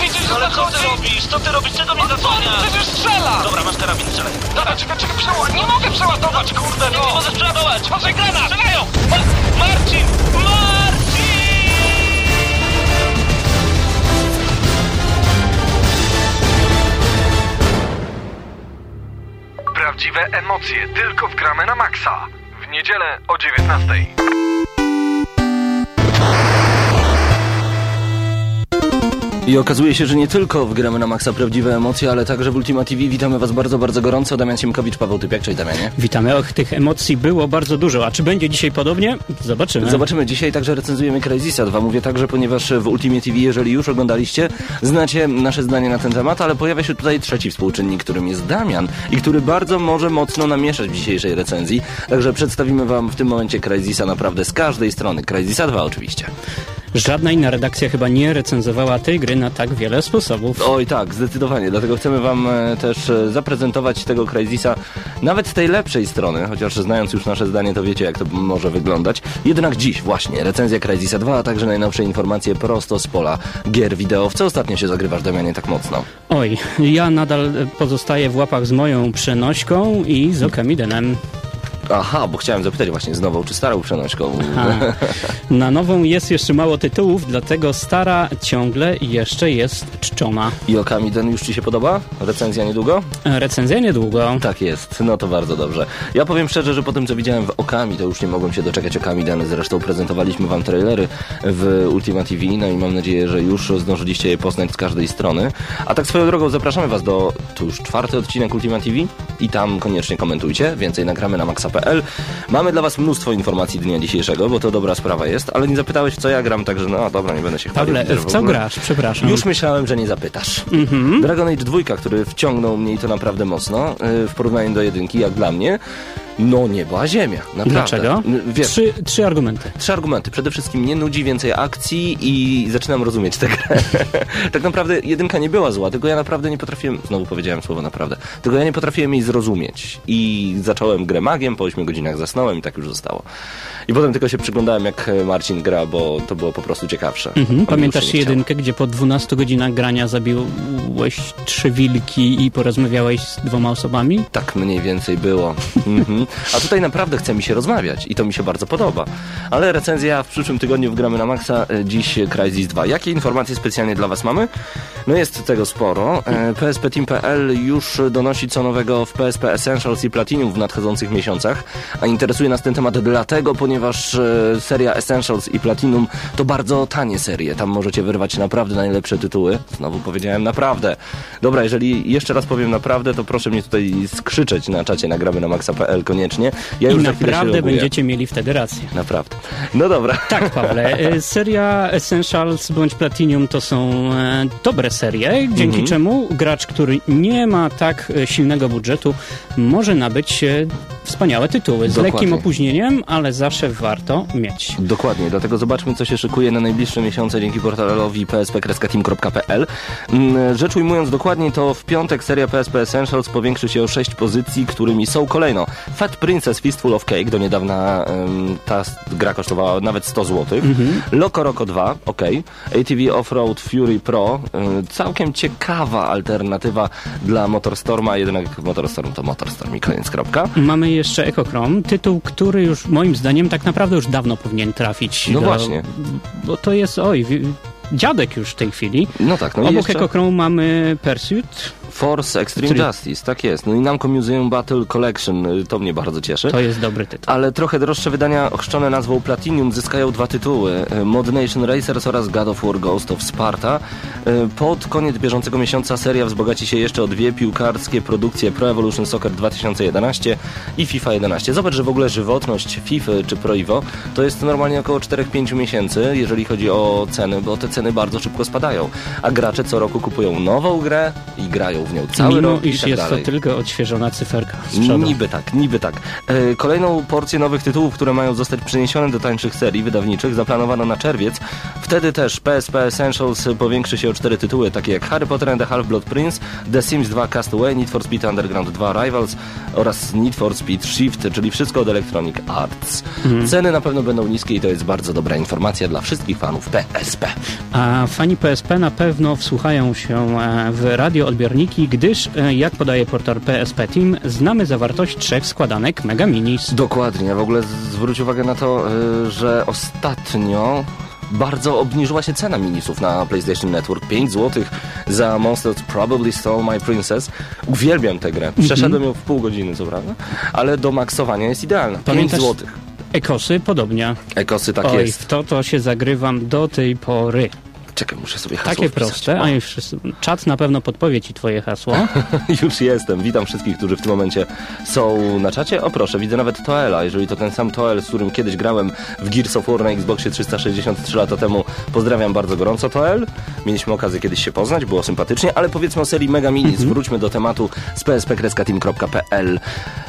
widzisz, że Ale co zachodzi? ty robisz? Co ty robisz? Czego On zasłaniasz? przecież strzela! Dobra, masz karabin, strzelaj. Dobra, czekaj, czekaj, przeładuj. Nie mogę przeładować, kurde, Nie no! możesz przeładować! Patrzaj, granat! Strzelają! Ma- Marcin! Marcin! Prawdziwe emocje tylko w gramy na maksa. W niedzielę o 19. I okazuje się, że nie tylko w gramy na maksa prawdziwe emocje, ale także w Ultima TV. Witamy Was bardzo, bardzo gorąco. Damian Siemkowicz, Paweł Typiak. Cześć Damianie. Witamy. Och, tych emocji było bardzo dużo. A czy będzie dzisiaj podobnie? Zobaczymy. Zobaczymy. Dzisiaj także recenzujemy Crysisa 2. Mówię także, ponieważ w Ultimie TV, jeżeli już oglądaliście, znacie nasze zdanie na ten temat, ale pojawia się tutaj trzeci współczynnik, którym jest Damian i który bardzo może mocno namieszać w dzisiejszej recenzji. Także przedstawimy Wam w tym momencie Crysisa naprawdę z każdej strony. Crysisa 2 oczywiście. Żadna inna redakcja chyba nie recenzowała tej gry na tak wiele sposobów. Oj tak, zdecydowanie. Dlatego chcemy Wam e, też e, zaprezentować tego Crysisa nawet z tej lepszej strony, chociaż znając już nasze zdanie, to wiecie jak to może wyglądać. Jednak dziś właśnie recenzja Crysisa 2, a także najnowsze informacje prosto z pola gier wideo. W co ostatnio się zagrywasz, Damianie, tak mocno? Oj, ja nadal pozostaję w łapach z moją przenośką i z Okamidenem. Aha, bo chciałem zapytać właśnie z nową czy starą przenośką. Na nową jest jeszcze mało tytułów, dlatego stara ciągle jeszcze jest czczona. I Okamiden już Ci się podoba? Recenzja niedługo? Recenzja niedługo. Tak jest, no to bardzo dobrze. Ja powiem szczerze, że po tym co widziałem w Okami, to już nie mogłem się doczekać Okamiden. Zresztą prezentowaliśmy wam trailery w Ultima TV, no i mam nadzieję, że już zdążyliście je poznać z każdej strony. A tak swoją drogą zapraszamy was do, to już czwarty odcinek Ultima TV i tam koniecznie komentujcie, więcej nagramy na maxa.pl. Mamy dla was mnóstwo informacji dnia dzisiejszego, bo to dobra sprawa jest, ale nie zapytałeś w co ja gram, także no dobra, nie będę się chwalił. Że w co ogóle- grasz? Przepraszam. już myślałem, że nie zapytasz. Dragon Age 2, który wciągnął mnie i to naprawdę mocno, yy, w porównaniu do jedynki, jak dla mnie, no nieba, a ziemia. Naprawdę. Dlaczego? Trzy... Trzy, trzy argumenty. argumenty. Przede wszystkim nie nudzi więcej akcji i zaczynam rozumieć tę grę. tak naprawdę jedynka nie była zła, tylko ja naprawdę nie potrafiłem, znowu powiedziałem słowo naprawdę, tylko ja nie potrafiłem jej zrozumieć. I zacząłem grę magiem, po 8 godzinach zasnąłem i tak już zostało. I potem tylko się przyglądałem, jak Marcin gra, bo to było po prostu ciekawsze. Mhm. Pamiętasz nie chciał. jedynkę, gdzie po 12 godzinach grania zabiłeś trzy wilki i porozmawiałeś z dwoma osobami? Tak mniej więcej było. Mhm. A tutaj naprawdę chce mi się rozmawiać i to mi się bardzo podoba. Ale recenzja w przyszłym tygodniu w Gramy na Maxa, e, dziś Crysis 2. Jakie informacje specjalnie dla Was mamy? No jest tego sporo. E, PSP Team.pl już donosi co nowego w PSP Essentials i Platinum w nadchodzących miesiącach. A interesuje nas ten temat dlatego, ponieważ e, seria Essentials i Platinum to bardzo tanie serie. Tam możecie wyrwać naprawdę najlepsze tytuły. Znowu powiedziałem naprawdę. Dobra, jeżeli jeszcze raz powiem naprawdę, to proszę mnie tutaj skrzyczeć na czacie nagramy na maxa.pl koniecznie. Ja I naprawdę będziecie mieli wtedy rację. Naprawdę. No dobra. Tak, Pawle. e, Seria Essentials bądź Platinum to są e, dobre serie, dzięki Mhm. czemu gracz, który nie ma tak e, silnego budżetu, może nabyć e, wspaniałe tytuły z Dokładnie. lekkim opóźnieniem, ale zawsze warto mieć. Dokładnie, dlatego zobaczmy, co się szykuje na najbliższe miesiące dzięki portalowi psp-team.pl. Mm, Rzecz ujmując dokładnie, to w piątek seria PSP Essentials powiększy się o 6 pozycji, którymi są kolejno Fat Princess Fistful of Cake, do niedawna em, ta gra kosztowała nawet 100 zł, Loco Roco 2, ok, ATV Offroad Fury Pro, em, całkiem ciekawa alternatywa dla Motorstorma, jednak Motorstorm to Motorstorm i koniec, kropka. Mamy jeszcze Echochrome, tytuł, który już moim zdaniem tak naprawdę już dawno powinien trafić. No do- właśnie. Bo to jest, oj, dziadek już w tej chwili. No tak, no Obok jeszcze... Echochrome mamy Pursuit, Force Extreme Który- Justice, tak jest. No i Namco Museum Battle Collection, y, to mnie bardzo cieszy. to jest dobry tytuł. Ale trochę droższe wydania ochrzczone nazwą Platinum zyskają dwa tytuły. y, Mod Nation Racers oraz God of War Ghost of Sparta. Y, Pod koniec bieżącego miesiąca seria wzbogaci się jeszcze o dwie piłkarskie produkcje Pro Evolution Soccer 2011 i FIFA 11. Zobacz, że w ogóle żywotność FIFA czy Pro Evo to jest normalnie około 4-5 miesięcy, jeżeli chodzi o ceny, bo te ceny bardzo szybko spadają. A gracze co roku kupują nową grę i grają w nią cały Mimo rok i iż tak jest dalej. to tylko odświeżona cyferka. Niby tak, niby tak. E, Kolejną porcję nowych tytułów, które mają zostać przeniesione do tańszych serii wydawniczych, zaplanowano na czerwiec. Wtedy też PSP Essentials powiększy się o cztery tytuły, takie jak Harry Potter and the Half-Blood Prince, The Sims 2 Castaway, Need for Speed Underground 2 Rivals oraz Need for Speed Shift, czyli wszystko od Electronic Arts. Ceny na pewno będą niskie i to jest bardzo dobra informacja dla wszystkich fanów PSP. A fani PSP na pewno wsłuchają się e, w radioodbiorniki, gdyż, e, jak podaje portal PSP Team, znamy zawartość trzech składanek Mega Minis. Dokładnie, w ogóle zwróć uwagę na to, y, że ostatnio bardzo obniżyła się cena minisów na PlayStation Network. 5 zł za Monsters Probably Stole My Princess. Uwielbiam tę grę. Przeszedłem ją w pół godziny, co prawda, ale do maksowania jest idealna. 5 Pamiętasz- zł. Ekosy podobnie. Ekosy tak Oj, jest. w to to się zagrywam do tej pory. Czekaj, muszę sobie hasło Takie wpisać. proste, a już czat na pewno podpowie ci twoje hasło. Już jestem. Witam wszystkich, którzy w tym momencie są na czacie. O proszę, widzę nawet Toela. Jeżeli to ten sam Toel, z którym kiedyś grałem w Gears of War na Xboxie 363 lata temu, pozdrawiam bardzo gorąco Toel. Mieliśmy okazję kiedyś się poznać, było sympatycznie, ale powiedzmy o serii Mega Mini. Zwróćmy do tematu z pspkreskateam.pl.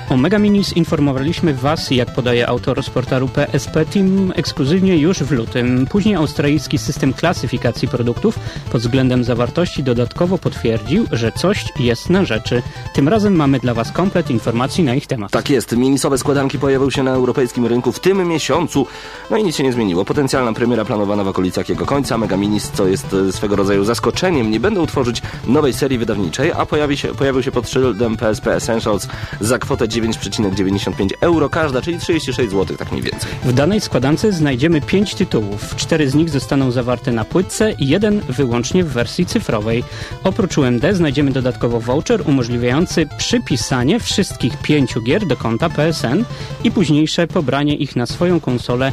O Mega Minis informowaliśmy Was, jak podaje autor z portalu PSP Team, ekskluzywnie już w lutym. Później australijski system klasyfikacji produktów pod względem zawartości dodatkowo potwierdził, że coś jest na rzeczy. Tym razem mamy dla Was komplet informacji na ich temat. Tak jest, minisowe składanki pojawią się na europejskim rynku w tym miesiącu. No i nic się nie zmieniło. Potencjalna premiera planowana w okolicach jego końca. Mega Minis, co jest e, swego rodzaju zaskoczeniem, nie będą tworzyć nowej serii wydawniczej, a pojawi się, pojawił się pod szyldem PSP Essentials za kwotę 9,95 euro każda, czyli 36 zł, tak mniej więcej. W danej składance znajdziemy pięć tytułów. Cztery z nich zostaną zawarte na płytce i jeden wyłącznie w wersji cyfrowej. Oprócz UMD znajdziemy dodatkowo voucher umożliwiający przypisanie wszystkich pięciu gier do konta PSN i późniejsze pobranie ich na swoją konsolę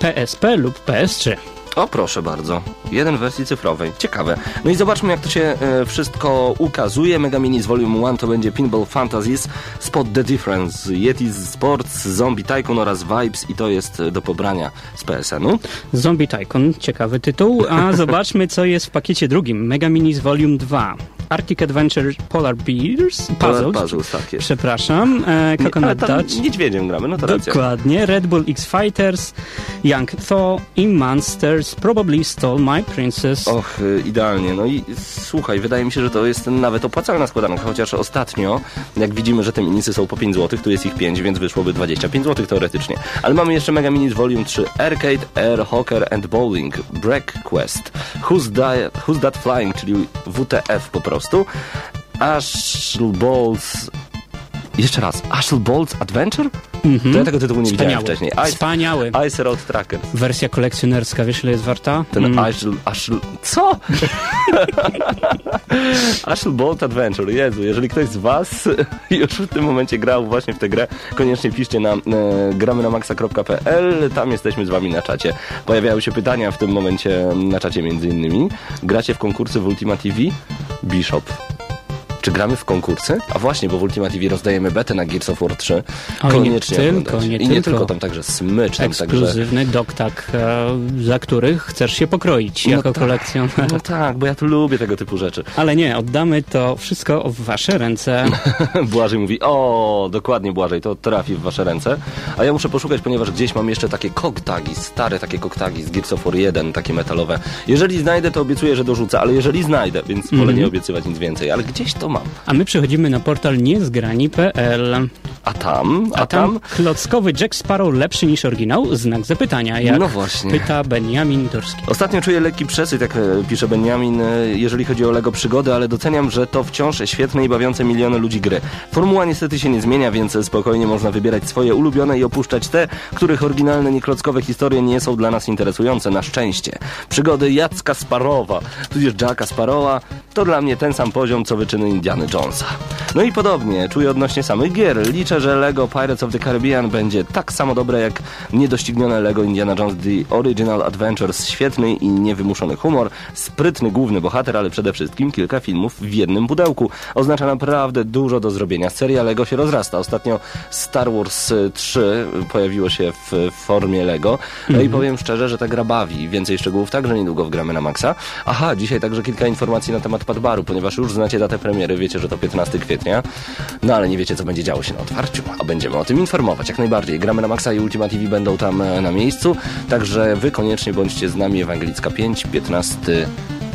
PSP lub PS3. O, proszę bardzo. Jeden w wersji cyfrowej. Ciekawe. No i zobaczmy, jak to się e, wszystko ukazuje. Mega Minis Volume 1 to będzie Pinball Fantasies, Spot the Difference, Yeti Sports, Zombie Tycoon oraz Vibes i to jest e, do pobrania z PSN-u. Zombie Tycoon, ciekawy tytuł, a zobaczmy co jest w pakiecie drugim. Mega Minis Volume 2. Arctic Adventure Polar Bears, Puzzles, Puzzles, tak jest. przepraszam, e, Coconut Dutch. niedźwiedziem gramy, no to racja. Dokładnie. Red Bull X Fighters, Young Thor i Monsters Probably Stole My Princess. Och, y, idealnie. No i słuchaj, wydaje mi się, że to jest nawet opłacalna składanka, chociaż ostatnio, jak widzimy, że te minisy są po 5 zł, tu jest ich 5, więc wyszłoby 25 zł teoretycznie. Ale mamy jeszcze Mega Minis Volume 3, Arcade, Air, Hocker and Bowling, Break Quest, Who's, That, Who's That Flying, czyli WTF po prostu, Ashel Balls... Jeszcze raz, Ashel Balls Adventure? To ja tego tytułu nie widziałem Mhm. Wspaniały. wcześniej. Ice, Wspaniały. Ice Road Tracker. Wersja kolekcjonerska, wiesz ile jest warta? Ten Mm, Ashel, Ashel... Co? Ashel Bolt Adventure. Jezu, jeżeli ktoś z was już w tym momencie grał właśnie w tę grę, koniecznie piszcie na e, gramy na maxa.pl, tam jesteśmy z wami na czacie. Pojawiają się pytania w tym momencie na czacie między innymi. Gracie w konkursy w Ultima TV? Bishop. Czy gramy w konkursy? A właśnie, bo w Ultima TV rozdajemy betę na Gears of War 3. Oj, nie Koniecznie tylko, oglądać. nie I nie tylko. tylko, tam także smycz, tam także... Ekskluzywny doktak, e, za których chcesz się pokroić No jako tak. kolekcjoner. No tak, bo ja tu lubię tego typu rzeczy. Ale nie, oddamy to wszystko w wasze ręce. Błażej mówi, o, dokładnie Błażej, to trafi w wasze ręce. A ja muszę poszukać, ponieważ gdzieś mam jeszcze takie koktagi, stare takie koktagi z Gears of War 1, takie metalowe. Jeżeli znajdę, to obiecuję, że dorzucę, ale jeżeli znajdę, więc wolę nie obiecywać nic więcej, ale gdzieś to mam. A my przechodzimy na portal niezgrani.pl. A tam, A tam klockowy Jack Sparrow lepszy niż oryginał? Znak zapytania. Jak No właśnie. pyta Benjamin Durski. Ostatnio czuję lekki przesyt, jak e, pisze Benjamin, e, jeżeli chodzi o LEGO przygody, ale doceniam, że to wciąż świetne i bawiące miliony ludzi gry. Formuła niestety się nie zmienia, więc spokojnie można wybierać swoje ulubione i opuszczać te, których oryginalne, nieklockowe historie nie są dla nas interesujące, na szczęście. Przygody Jacka Sparowa, tudzież Jacka Sparrowa, to dla mnie ten sam poziom, co wyczyny Indiana Jonesa. No i podobnie, czuję odnośnie samych gier. Liczę, że Lego Pirates of the Caribbean będzie tak samo dobre jak niedoścignione Lego Indiana Jones The Original Adventures. Świetny i niewymuszony humor, sprytny główny bohater, ale przede wszystkim kilka filmów w jednym pudełku. Oznacza naprawdę dużo do zrobienia. Seria Lego się rozrasta. Ostatnio Star Wars 3 pojawiło się w formie Lego. No i powiem szczerze, że ta gra bawi. Więcej szczegółów także niedługo wgramy na maksa. Aha, dzisiaj także kilka informacji na temat Padbaru, ponieważ już znacie datę premiery, wiecie, że to 15 kwietnia. No ale nie wiecie, co będzie działo się na otwarciu, a będziemy o tym informować jak najbardziej. Gramy na maksa i Ultima TV będą tam e, na miejscu, także wy koniecznie bądźcie z nami. Ewangelicka 5, 15...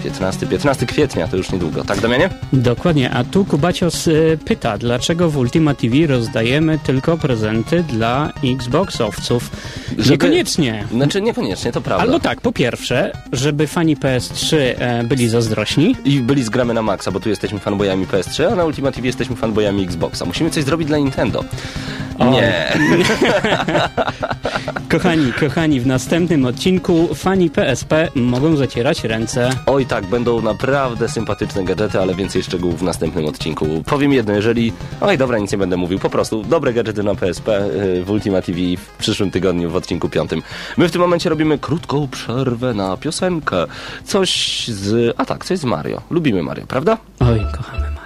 15, 15 kwietnia, to już niedługo. Tak, Damianie? Dokładnie, a tu Kubacios y, pyta, dlaczego w Ultima TV rozdajemy tylko prezenty dla Xboxowców? Żeby- Niekoniecznie. Znaczy niekoniecznie, to prawda. Albo tak, po pierwsze, żeby fani PS3 e, byli zazdrośni. I byli z gramy na maksa, bo tu jesteśmy fanboyami PS3, a na Ultima TV jesteśmy fanboyami Xboxa. Musimy coś zrobić dla Nintendo. O. Nie. Kochani, kochani, w następnym odcinku fani PSP mogą zacierać ręce. Oj tak, będą naprawdę sympatyczne gadżety, ale więcej szczegółów w następnym odcinku. Powiem jedno, jeżeli... Oj dobra, nic nie będę mówił, po prostu dobre gadżety na PSP y, w Ultima TV w przyszłym tygodniu w odcinku piątym. My w tym momencie robimy krótką przerwę na piosenkę. Coś z... A tak, coś z Mario. Lubimy Mario, prawda? Oj, kochamy Mario.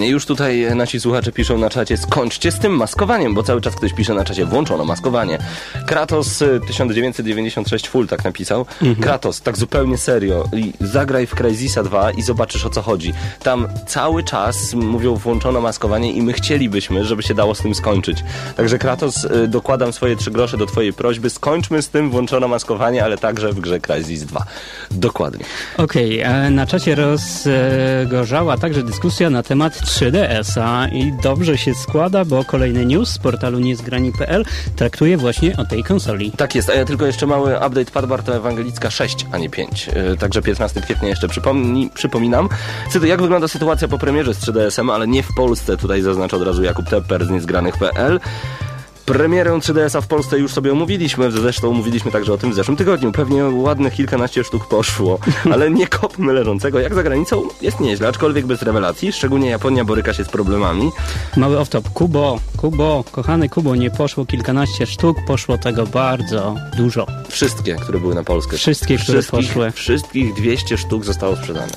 Damianie, już tutaj e, nasi słuchacze piszą na czacie skończcie z tym maskowaniem, bo cały czas ktoś pisze na czacie włączono maskowanie. Kratos e, 1996 full tak napisał. Kratos, tak zupełnie serio. Zagraj w Crysisa 2 i zobaczysz o co chodzi. Tam cały czas mówią włączono maskowanie i my chcielibyśmy, żeby się dało z tym skończyć. Także Kratos, e, dokładam swoje trzy grosze do twojej prośby, skończmy z tym włączono maskowanie, ale także w grze Crysis 2. Dokładnie. Okej, e, na czacie rozgorzała także dyskusja na temat 3DS-a i dobrze się składa, bo kolejny news z portalu niezgrani.pl traktuje właśnie o tej konsoli. Tak jest, a ja tylko jeszcze mały update Padbar to Ewangelicka 6, a nie 5. Yy, także 15 kwietnia jeszcze przypomni, przypominam. Cytu, jak wygląda sytuacja po premierze z 3DS-em, ale nie w Polsce, tutaj zaznacza od razu Jakub Tepper z niezgranych.pl. Premierę 3DS-a w Polsce już sobie omówiliśmy, zresztą omówiliśmy także o tym w zeszłym tygodniu. Pewnie ładne kilkanaście sztuk poszło, ale nie kopmy leżącego. Jak za granicą jest nieźle, aczkolwiek bez rewelacji. Szczególnie Japonia boryka się z problemami. Mały off-top. Kubo, Kubo, kochany Kubo, nie poszło kilkanaście sztuk, poszło tego bardzo dużo. Wszystkie, które były na Polskę. Wszystkie, które poszły. Wszystkich 200 sztuk zostało sprzedane.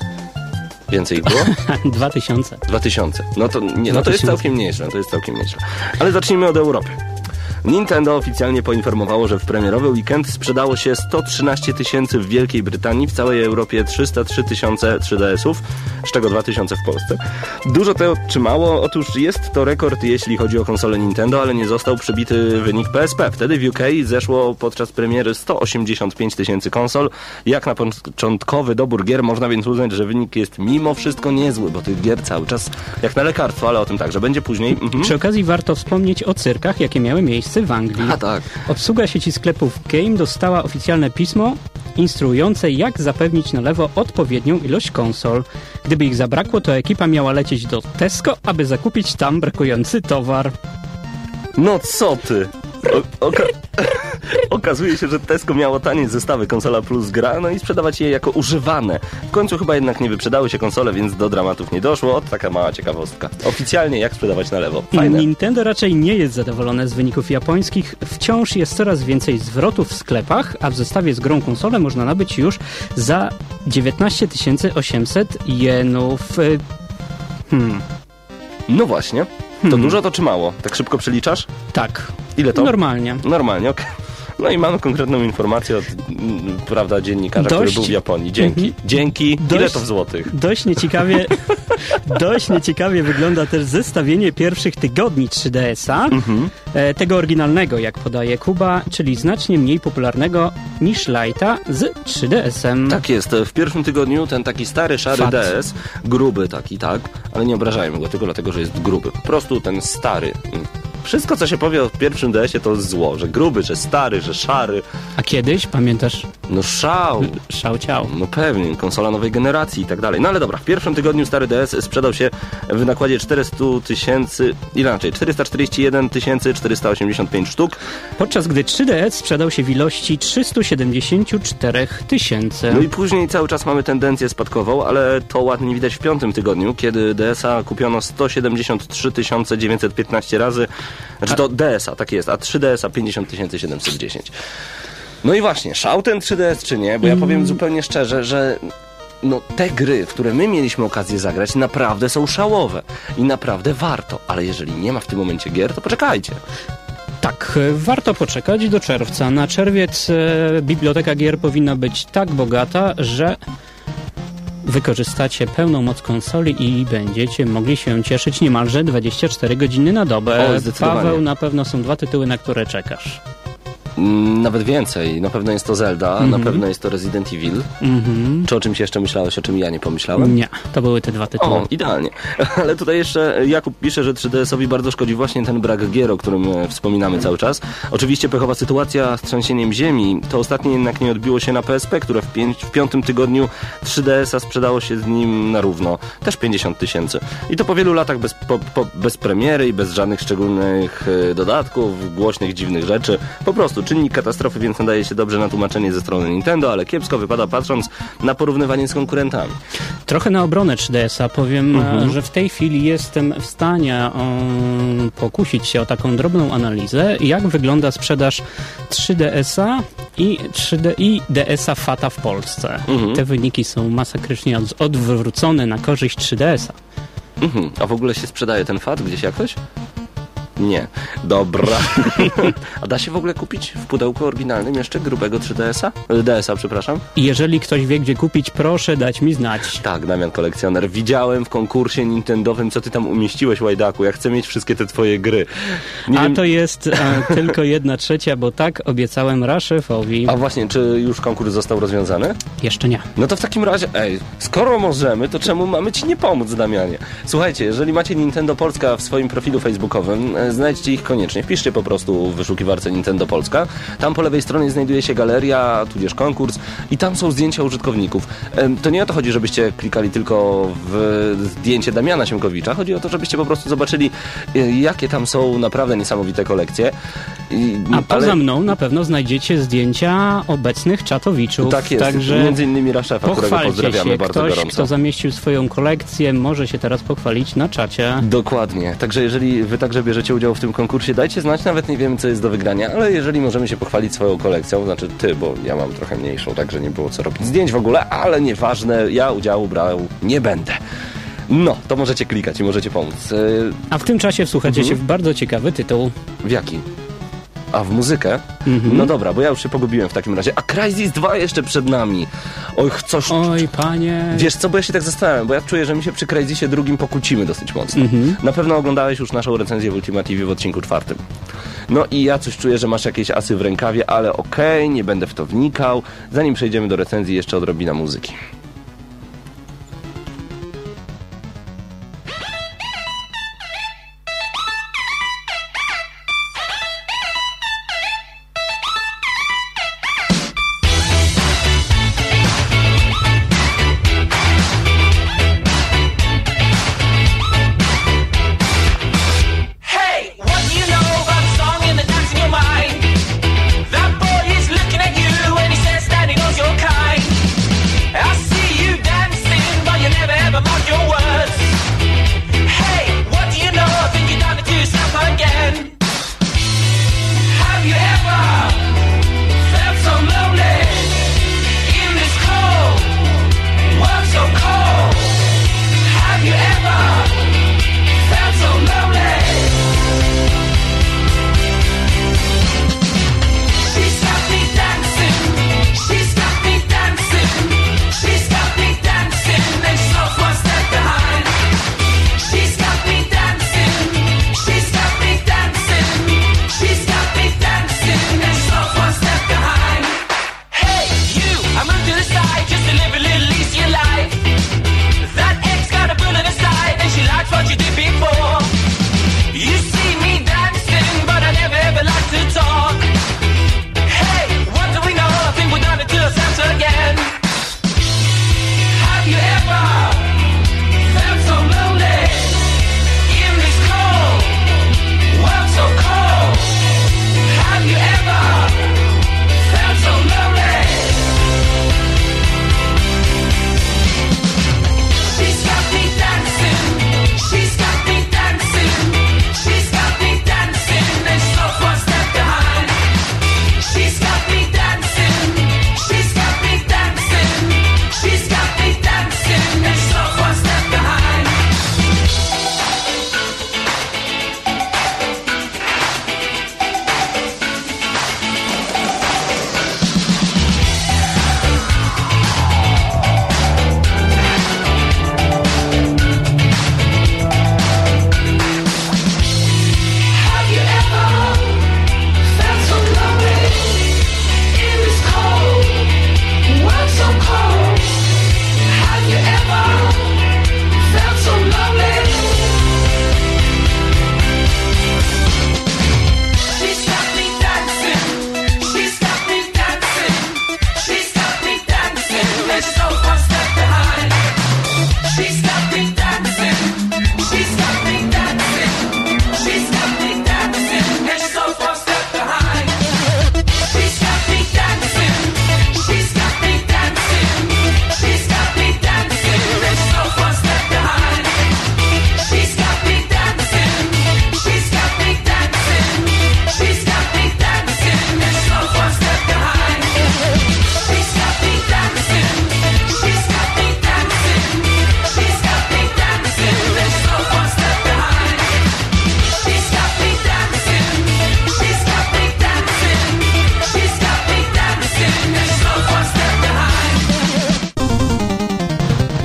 Więcej było? 2000. 2000. No to, nie, no to jest 2000. całkiem nieźle, to jest całkiem nieźle. Ale zacznijmy od Europy. Nintendo oficjalnie poinformowało, że w premierowy weekend sprzedało się 113 tysięcy w Wielkiej Brytanii, w całej Europie 303 tysiące 3DS-ów, z czego 2 tysiące w Polsce. Dużo to czy mało? Otóż jest to rekord, jeśli chodzi o konsolę Nintendo, ale nie został przybity wynik PSP. Wtedy w UK zeszło podczas premiery 185 tysięcy konsol. Jak na początkowy dobór gier można więc uznać, że wynik jest mimo wszystko niezły, bo tych gier cały czas jak na lekarstwo, ale o tym także będzie później. Mhm. Przy okazji warto wspomnieć o cyrkach, jakie miały miejsce w Anglii. A tak. Obsługa sieci sklepów Game dostała oficjalne pismo instruujące, jak zapewnić na lewo odpowiednią ilość konsol. Gdyby ich zabrakło, to ekipa miała lecieć do Tesco, aby zakupić tam brakujący towar. No co ty? O, oka okazuje się, że Tesco miało tanie zestawy konsola plus gra, no i sprzedawać je jako używane. W końcu chyba jednak nie wyprzedały się konsole, więc do dramatów nie doszło. Ot, taka mała ciekawostka. Oficjalnie jak sprzedawać na lewo. Fajne. Nintendo raczej nie jest zadowolone z wyników japońskich. Wciąż jest coraz więcej zwrotów w sklepach, a w zestawie z grą konsolę można nabyć już za 19 800 jenów. Y, Hmm, No właśnie. To dużo to czy mało? Tak szybko przeliczasz? tak. Ile to? Normalnie. Normalnie, okej. No i mamy konkretną informację od, mm, prawda, dziennikarza, Dość- który był w Japonii. Dzięki. Mhm. Dzięki. Ile Dość- to w złotych? Dość nieciekawie, dość nieciekawie wygląda też zestawienie pierwszych tygodni 3DS-a, Mhm. e, tego oryginalnego, jak podaje Kuba, czyli znacznie mniej popularnego niż Lighta z 3DS-em. Tak jest. W pierwszym tygodniu ten taki stary, szary Fat. DS, gruby taki, tak, ale nie obrażajmy go tylko dlatego, że jest gruby. Po prostu ten stary. Wszystko, co się powie o pierwszym DS-ie, to zło, że gruby, że stary, że szary. A kiedyś, pamiętasz, No szał. szał ciał. No pewnie, konsola nowej generacji i tak dalej. No ale dobra, w pierwszym tygodniu stary DS sprzedał się w nakładzie 400 tysięcy, inaczej, 441 485 sztuk. Podczas gdy 3DS sprzedał się w ilości 374 tysięcy. No i później cały czas mamy tendencję spadkową, ale to ładnie widać w piątym tygodniu, kiedy DS-a kupiono 173 915 razy. Znaczy to DS-a, tak jest, a 3DS-a 50 710. No i właśnie, szał ten 3DS czy nie? Bo ja powiem zupełnie szczerze, że no, te gry, w które my mieliśmy okazję zagrać, naprawdę są szałowe i naprawdę warto. Ale jeżeli nie ma w tym momencie gier, to poczekajcie. Tak, e, warto poczekać do czerwca. Na czerwiec e, biblioteka gier powinna być tak bogata, że wykorzystacie pełną moc konsoli i będziecie mogli się cieszyć niemalże 24 godziny na dobę. O. Paweł, na pewno są dwa tytuły, na które czekasz. Mm, Nawet więcej. Na pewno jest to Zelda, na pewno jest to Resident Evil. Mhm. Czy o czymś jeszcze myślałeś, o czym ja nie pomyślałem? Nie, to były te dwa tytuły. O, idealnie. Ale tutaj jeszcze Jakub pisze, że 3DS-owi bardzo szkodzi właśnie ten brak gier, o którym e, wspominamy cały czas. Oczywiście pechowa sytuacja z trzęsieniem ziemi, to ostatnie jednak nie odbiło się na PSP, które w, pięć, w piątym tygodniu 3DS-a sprzedało się z nim na równo. Też 50 tysięcy. I to po wielu latach bez, po, po, bez premiery i bez żadnych szczególnych e, dodatków, głośnych, dziwnych rzeczy. Po prostu czynnik katastrofy, więc nadaje się dobrze na tłumaczenie ze strony Nintendo, ale kiepsko wypada patrząc na porównywanie z konkurentami. Trochę na obronę 3DS-a powiem, Mhm. e, że w tej chwili jestem w stanie um, pokusić się o taką drobną analizę, jak wygląda sprzedaż 3DS-a i, 3D, i DS-a Fata w Polsce. Mhm. Te wyniki są masakrycznie od, odwrócone na korzyść 3DS-a. Mhm. A w ogóle się sprzedaje ten fat gdzieś jakoś? Nie. Dobra. A da się w ogóle kupić w pudełku oryginalnym jeszcze grubego 3DS-a? E, DS-a, przepraszam. Jeżeli ktoś wie, gdzie kupić, proszę dać mi znać. Tak, Damian Kolekcjoner. Widziałem w konkursie Nintendowym, co ty tam umieściłeś, Łajdaku. Ja chcę mieć wszystkie te twoje gry. Nie A wiem... to jest e, tylko jedna trzecia, bo tak obiecałem Raszefowi. A właśnie, czy już konkurs został rozwiązany? Jeszcze nie. No to w takim razie, ej, skoro możemy, to czemu mamy ci nie pomóc, Damianie? Słuchajcie, jeżeli macie Nintendo Polska w swoim profilu facebookowym, e, znajdźcie ich koniecznie. Wpiszcie po prostu w wyszukiwarce Nintendo Polska. Tam po lewej stronie znajduje się galeria, tudzież konkurs i tam są zdjęcia użytkowników. To nie o to chodzi, żebyście klikali tylko w zdjęcie Damiana Siemkowicza. Chodzi o to, żebyście po prostu zobaczyli, e, jakie tam są naprawdę niesamowite kolekcje. I- A poza ale- mną na pewno znajdziecie zdjęcia obecnych czatowiczów. Tak jest, Także między innymi Raszefa, którego pozdrawiamy się. bardzo Ktoś, gorąco. kto zamieścił swoją kolekcję, może się teraz pochwalić na czacie. Dokładnie. Także jeżeli wy także bierzecie udział w tym konkursie, dajcie znać, nawet nie wiemy, co jest do wygrania, ale jeżeli możemy się pochwalić swoją kolekcją, znaczy ty, bo ja mam trochę mniejszą, także nie było co robić zdjęć w ogóle, ale nieważne, ja udziału brał nie będę. No, to możecie klikać i możecie pomóc. Yy, A w tym czasie wsłuchacie Mhm. się w bardzo ciekawy tytuł. w jaki? A w muzykę? No dobra, bo ja już się pogubiłem w takim razie. A Crysis 2 jeszcze przed nami. Oj, coś... Oj, panie. Wiesz co, bo ja się tak zastanawiam, bo ja czuję, że my się przy Crysisie drugim pokłócimy dosyć mocno. Na pewno oglądałeś już naszą recenzję w Ultima TV w odcinku czwartym. No i ja coś czuję, że masz jakieś asy w rękawie, ale okej, nie będę w to wnikał. Zanim przejdziemy do recenzji, jeszcze odrobina muzyki.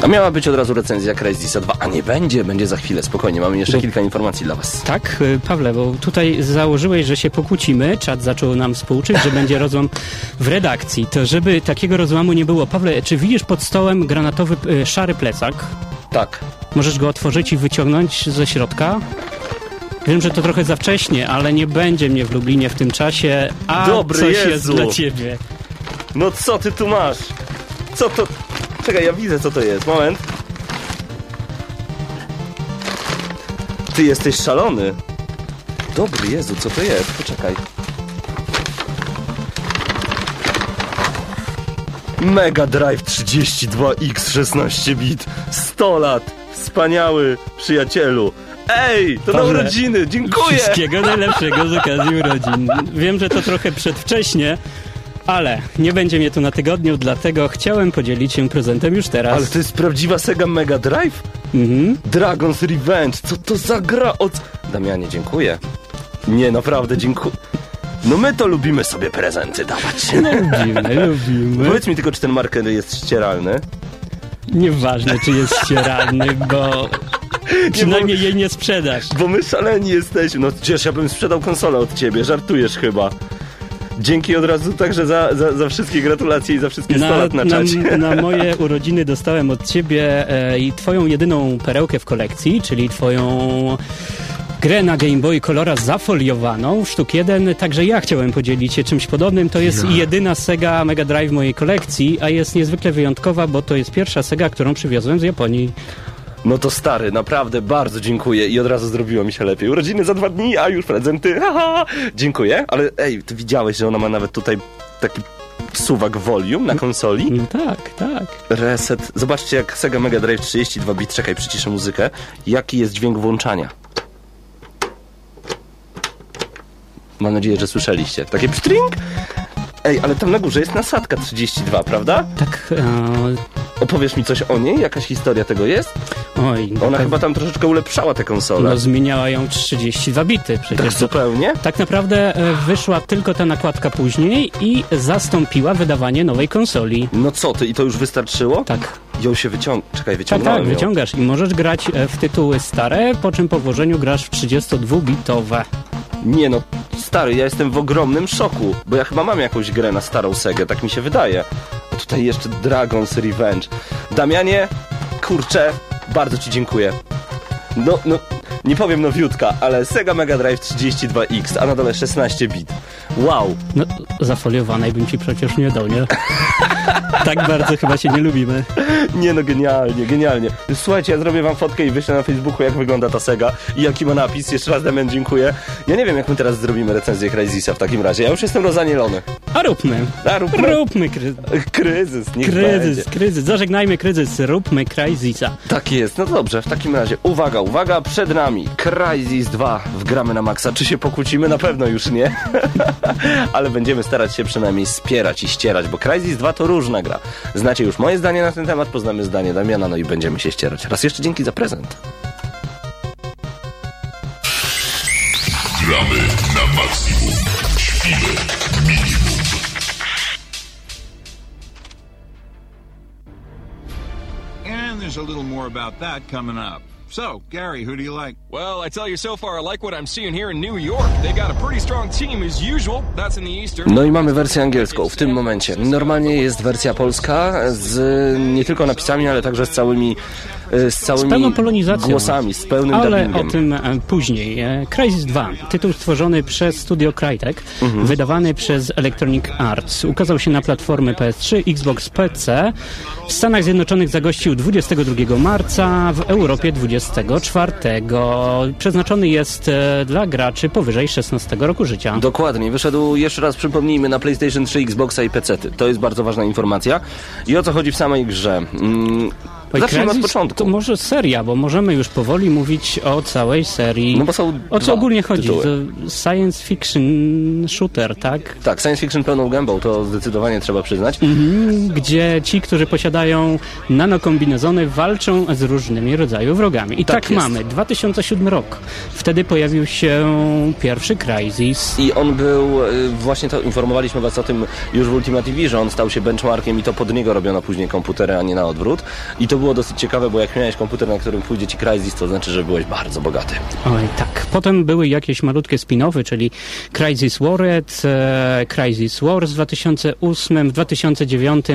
A miała być od razu recenzja Crysisa 2, a nie będzie, będzie za chwilę, spokojnie, mamy jeszcze kilka informacji dla was. Tak, y, Pawle, bo tutaj założyłeś, że się pokłócimy. Czat zaczął nam współczyć, że będzie rozłam w redakcji. To żeby takiego rozłamu nie było. Pawle, czy widzisz pod stołem granatowy y, szary plecak? Tak. Możesz go otworzyć i wyciągnąć ze środka? Wiem, że to trochę za wcześnie, ale nie będzie mnie w Lublinie w tym czasie. A Dobry coś jest Jezu. dla ciebie. No co ty tu masz? Co to? Czekaj, ja widzę co to jest. Moment. Ty jesteś szalony. Dobry Jezu, co to jest? Poczekaj. Mega Drive 32X 16 bit. 100 lat. Wspaniały przyjacielu. Ej, to na Pawle, urodziny. Dziękuję. Wszystkiego najlepszego z okazji urodzin. Wiem, że to trochę przedwcześnie, ale nie będzie mnie tu na tygodniu, dlatego chciałem podzielić się prezentem już teraz. Ale to jest prawdziwa Sega Mega Drive? Mhm. Dragon's Revenge, co to za gra od... Damianie, dziękuję. Nie, naprawdę, dziękuję. No my to lubimy sobie prezenty dawać. Lubimy, lubimy. Powiedz mi tylko, czy ten marker jest ścieralny? Nieważne, czy jest ścieralny, bo przynajmniej jej nie sprzedasz. Bo my szaleni jesteśmy. No przecież ja bym sprzedał konsolę od ciebie, żartujesz chyba. Dzięki od razu także za, za, za wszystkie gratulacje i za wszystkie 100 Na, lat na na, czacie. na moje urodziny dostałem od ciebie e, i twoją jedyną perełkę w kolekcji, czyli twoją grę na Game Boy Colora zafoliowaną, sztuk jeden, także ja chciałem podzielić się czymś podobnym. To jest jedyna Sega Mega Drive w mojej kolekcji, a jest niezwykle wyjątkowa, bo to jest pierwsza Sega, którą przywiozłem z Japonii. No to stary, naprawdę bardzo dziękuję i od razu zrobiło mi się lepiej. Urodziny za dwa dni, a już prezenty. Haha. Dziękuję, ale ej, ty widziałeś, że ona ma nawet tutaj taki suwak volume na konsoli? No tak, tak. Reset. Zobaczcie jak Sega Mega Drive 32 bit, czekaj, przyciszę muzykę. Jaki jest dźwięk włączania? Mam nadzieję, że słyszeliście. Takie pstring! Ej, ale tam na górze jest nasadka 32, prawda? Tak, e, Opowiesz mi coś o niej? Jakaś historia tego jest? oj. Ona tak, chyba tam troszeczkę ulepszała tę konsolę. No zmieniała ją 32 bity przecież. tak zupełnie? Tak naprawdę e, wyszła tylko ta nakładka później i zastąpiła wydawanie nowej konsoli. No co ty, i to już wystarczyło? Tak, Ją się wyciąg... Czekaj, tak, wyciągnąłem tak, ją. wyciągasz i możesz grać e, w tytuły stare, po czym po włożeniu grasz w 32-bitowe. Nie no, stary, ja jestem w ogromnym szoku, bo ja chyba mam jakąś grę na starą Segę, tak mi się wydaje. A tutaj jeszcze Dragon's Revenge. Damianie, kurczę, bardzo ci dziękuję. No, no, nie powiem nowiutka, ale Sega Mega Drive 32X, a na dole 16 bit. Wow, No, zafoliowanej bym ci przecież nie dał, nie? tak bardzo chyba się nie lubimy. nie no, genialnie, genialnie. Słuchajcie, ja zrobię wam fotkę i wyślę na Facebooku, jak wygląda ta Sega i jaki ma napis. Jeszcze raz, Damian, dziękuję. Ja nie wiem, jak my teraz zrobimy recenzję Crysisa w takim razie. Ja już jestem rozanielony. A róbmy. A, róbmy. Róbmy kry... Kryzys, kryzys, będzie. kryzys. Zażegnajmy kryzys, róbmy Crysisa. Tak jest, no dobrze, w takim razie uwaga, uwaga, przed nami Crysis 2 wgramy na maksa. Czy się pokłócimy? Na pewno już nie. Ale będziemy starać się przynajmniej spierać i ścierać, bo Crysis 2 to różna gra. Znacie już moje zdanie na ten temat, poznamy zdanie Damiana, no i będziemy się ścierać. Raz jeszcze dzięki za prezent. Gramy na maksimum. Śpimy minimum. And there's a little more about that coming up. So, Gary, who do you like? Well, I tell you so far, I like what I'm seeing here in New York. They got a pretty strong team as usual. That's in the Eastern. No i mamy wersję angielską w tym momencie. Normalnie jest wersja polska z nie tylko napisami, ale także z całymi e, z całymi pełną polonizacją. głosami, z pełnym Ale dubbingiem. o tym e, później. E, Crysis 2, tytuł stworzony przez studio Crytek, Mhm. wydawany przez Electronic Arts. Ukazał się na platformy PS3, Xbox PC. W Stanach Zjednoczonych zagościł 22 marca, w Europie 24. Przeznaczony jest e, dla graczy powyżej 16 roku życia. Dokładnie, wyszedł jeszcze raz przypomnijmy na PlayStation 3, Xboxa i PC. To jest bardzo ważna informacja. I o co chodzi w samej grze? Mm, zacznijmy od początku. To może seria, bo możemy już powoli mówić o całej serii. No bo są o co ogólnie chodzi? science fiction shooter, tak? Tak, science fiction pełną gębą, to zdecydowanie trzeba przyznać. Mhm, gdzie ci, którzy posiadają nanokombinezony, walczą z różnymi rodzaju wrogami. I Tak tak, mamy. 2007 rok. Wtedy pojawił się pierwszy Crysis. I on był, y, właśnie to informowaliśmy was o tym już w Ultimate TV, że on stał się benchmarkiem i to pod niego robiono później komputery, a nie na odwrót. I to było dosyć ciekawe, bo jak miałeś komputer, na którym pójdzie ci Crysis, to znaczy, że byłeś bardzo bogaty. Oj, tak. Potem były jakieś malutkie spin-offy, czyli Crysis Warred, e, Crysis Wars w 2008, w 2009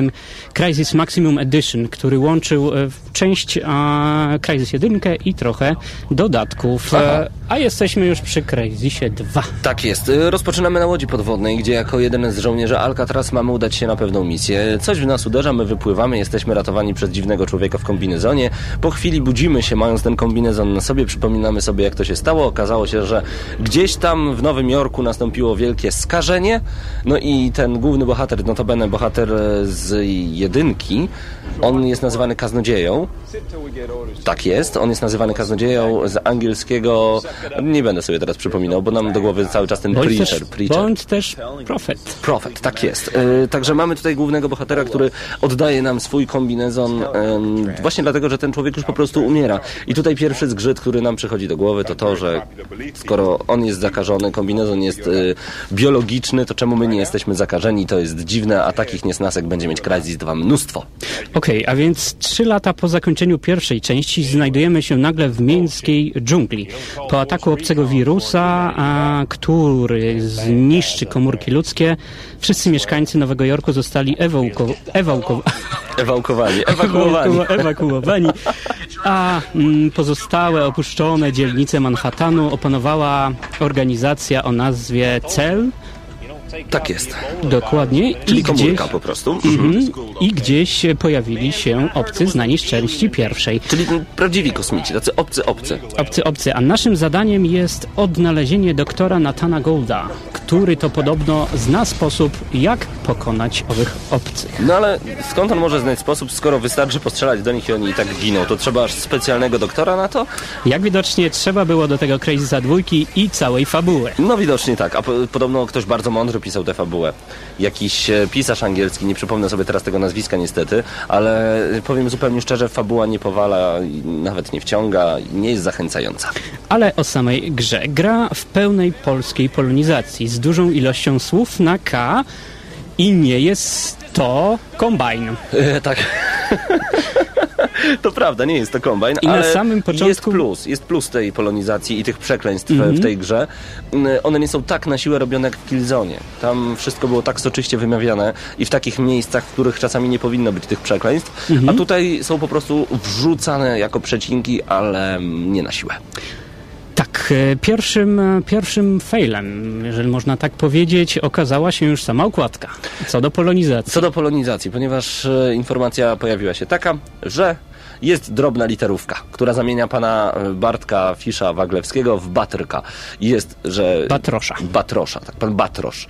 Crysis Maximum Edition, który łączył e, część a, Crysis 1 i trochę dodatków. E, a jesteśmy już przy Crysisie 2. Tak jest. Y, Rozpoczynamy na łodzi podwodnej, gdzie jako jeden z żołnierzy Alcatraz mamy udać się na pewną misję. Coś w nas uderza, my wypływamy, jesteśmy ratowani przez dziwnego człowieka w kombinezonie. Po chwili budzimy się, mając ten kombinezon na sobie, przypominamy sobie, jak to się stało. Okazało się, że gdzieś tam w Nowym Jorku nastąpiło wielkie skażenie. No i ten główny bohater, notabene bohater e, z jedynki, on jest nazywany kaznodzieją. Tak jest, on jest nazywany kaznodzieją z angielskiego. Nie będę sobie teraz przypominał, bo nam do głowy cały czas ten preacher, też, preacher. bądź też Prophet. Prophet, tak jest. E, także mamy tutaj głównego bohatera, który oddaje nam swój kombinezon właśnie dlatego, że ten człowiek już po prostu umiera. I tutaj pierwszy zgrzyt, który nam przychodzi do głowy, to to, że Skoro on jest zakażony, kombinezon jest y, biologiczny, to czemu my nie jesteśmy zakażeni? To jest dziwne, a takich niesnasek będzie mieć Crysis 2 mnóstwo. Okej, a więc trzy lata po zakończeniu pierwszej części znajdujemy się nagle w miejskiej dżungli. Po ataku obcego wirusa, a, który zniszczy komórki ludzkie, wszyscy mieszkańcy Nowego Jorku zostali ewauko- Ewakuowani, ewakuowani. ewakuowani, ewakuowani. A mm, pozostałe opuszczone dzielnice Manhattanu opanowała organizacja o nazwie CEL, Tak jest. dokładnie, Czyli i gdzieś, komórka po prostu. Mhm. i gdzieś pojawili się obcy znani z części pierwszej. Czyli prawdziwi kosmici, tacy obcy, obcy. Obcy, obcy. A naszym zadaniem jest odnalezienie doktora Natana Golda, który to podobno zna sposób, jak pokonać owych obcych. No ale skąd on może znać sposób, skoro wystarczy postrzelać do nich i oni i tak giną? To trzeba aż specjalnego doktora na to? Jak widocznie trzeba było do tego Crazysa dwójki i całej fabuły. No widocznie tak, a po, podobno ktoś bardzo mądry pisał tę fabułę. Jakiś e, pisarz angielski, nie przypomnę sobie teraz tego nazwiska niestety, ale e, powiem zupełnie szczerze, fabuła nie powala, nawet nie wciąga, nie jest zachęcająca. Ale o samej grze. Gra w pełnej polskiej polonizacji, z dużą ilością słów na K i nie jest to kombajn. E, tak. To prawda, nie jest to kombajn, I na ale samym początku- jest plus, jest plus tej polonizacji i tych przekleństw e, w tej grze. Mm, One nie są tak na siłę robione jak w Killzone. Tam wszystko było tak soczyście wymawiane i w takich miejscach, w których czasami nie powinno być tych przekleństw, a tutaj są po prostu wrzucane jako przecinki, ale mm, nie na siłę. Tak, e, pierwszym, e, pierwszym failem, jeżeli można tak powiedzieć, okazała się już sama układka. Co do polonizacji. Co do polonizacji, ponieważ e, informacja pojawiła się taka, że jest drobna literówka, która zamienia pana Bartka Fisza Waglewskiego w Batrka. I Jest, że... Batrosza. Batrosza, tak, pan Batrosz.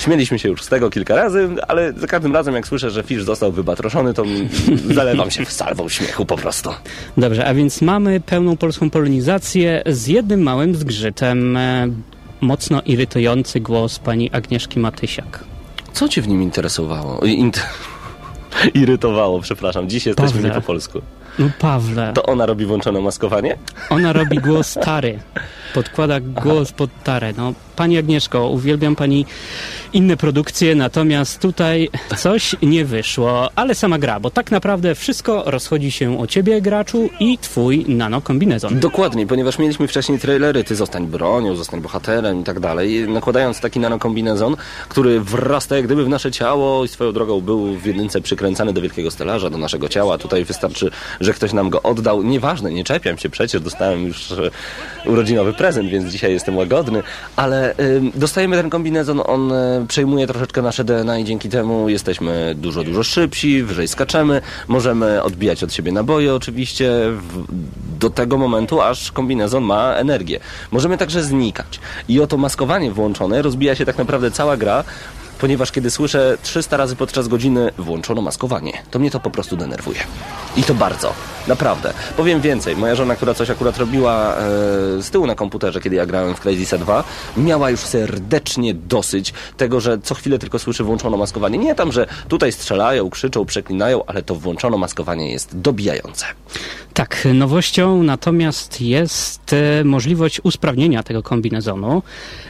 Śmieliśmy się już z tego kilka razy, ale za każdym razem jak słyszę, że Fisz został wybatroszony, to zalewam się salwą śmiechu po prostu. Dobrze, a więc mamy pełną polską polonizację z jednym małym zgrzytem. E, Mocno irytujący głos pani Agnieszki Matysiak. Co cię w nim interesowało? Int... Irytowało, przepraszam. Dziś jesteśmy Pawle. nie po polsku. No Pawle, To ona robi włączone maskowanie? ona robi głos tary. Podkłada głos pod tarę. No, pani Agnieszko, uwielbiam pani inne produkcje, natomiast tutaj coś nie wyszło, ale sama gra, bo tak naprawdę wszystko rozchodzi się o ciebie, graczu, i twój nanokombinezon. Dokładnie, ponieważ mieliśmy wcześniej trailery, ty zostań bronią, zostań bohaterem i tak dalej, nakładając taki nanokombinezon, który wrasta jak gdyby w nasze ciało i swoją drogą był w jedynce przykręcany do wielkiego stelaża, do naszego ciała. Tutaj wystarczy, że ktoś nam go oddał. Nieważne, nie czepiam się przecież, dostałem już e, urodzinowy prezent, więc dzisiaj jestem łagodny, ale dostajemy ten kombinezon, on e, przejmuje troszeczkę nasze DNA i dzięki temu jesteśmy dużo, dużo szybsi, wyżej skaczemy, możemy odbijać od siebie naboje oczywiście w, do tego momentu, aż kombinezon ma energię. Możemy także znikać. I oto maskowanie włączone rozbija się tak naprawdę cała gra, ponieważ kiedy słyszę 300 razy podczas godziny włączono maskowanie, to mnie to po prostu denerwuje. I to bardzo. Naprawdę. Powiem więcej. Moja żona, która coś akurat robiła e, z tyłu na komputerze, kiedy ja grałem w Crazysa 2, miała już serdecznie dosyć tego, że co chwilę tylko słyszy włączono maskowanie. Nie tam, że tutaj strzelają, krzyczą, przeklinają, ale to włączono maskowanie jest dobijające. Tak, nowością natomiast jest e, możliwość usprawnienia tego kombinezonu.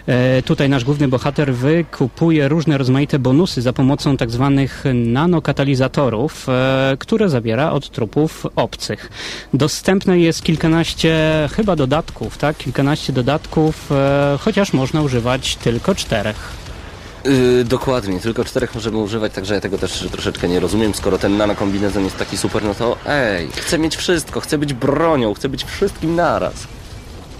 E, tutaj nasz główny bohater wykupuje różne rozmaite bonusy za pomocą tak zwanych nanokatalizatorów, e, które zabiera od trupów obcych. Dostępne jest kilkanaście chyba dodatków, tak? Kilkanaście dodatków, chociaż można używać tylko czterech. Yy, dokładnie, tylko czterech możemy używać, także ja tego też troszeczkę nie rozumiem. Skoro ten nanokombinezon jest taki super, no to ej, chcę mieć wszystko, chcę być bronią, chcę być wszystkim naraz.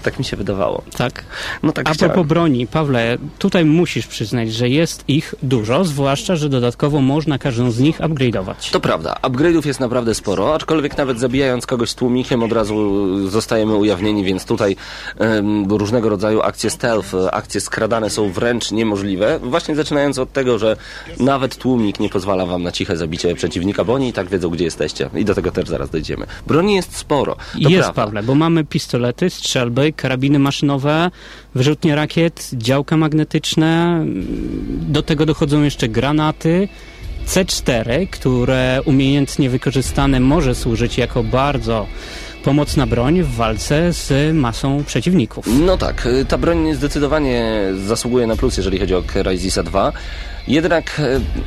Tak mi się wydawało. Tak. No tak A chciałem. propos broni, Pawle, tutaj musisz przyznać, że jest ich dużo, zwłaszcza, że dodatkowo można każdą z nich upgrade'ować. To prawda, upgrade'ów jest naprawdę sporo, aczkolwiek nawet zabijając kogoś z tłumikiem od razu zostajemy ujawnieni, więc tutaj em, różnego rodzaju akcje stealth, akcje skradane są wręcz niemożliwe. Właśnie zaczynając od tego, że nawet tłumik nie pozwala wam na ciche zabicie przeciwnika, bo oni i tak wiedzą, gdzie jesteście. I do tego też zaraz dojdziemy. Broni jest sporo. To Jest, prawda. Pawle, bo mamy pistolety, strzelby, karabiny maszynowe, wyrzutnie rakiet, działka magnetyczne, do tego dochodzą jeszcze granaty, C4, które umiejętnie wykorzystane może służyć jako bardzo pomocna broń w walce z masą przeciwników. No tak, y, ta broń zdecydowanie zasługuje na plus, jeżeli chodzi o Crysisa 2. Jednak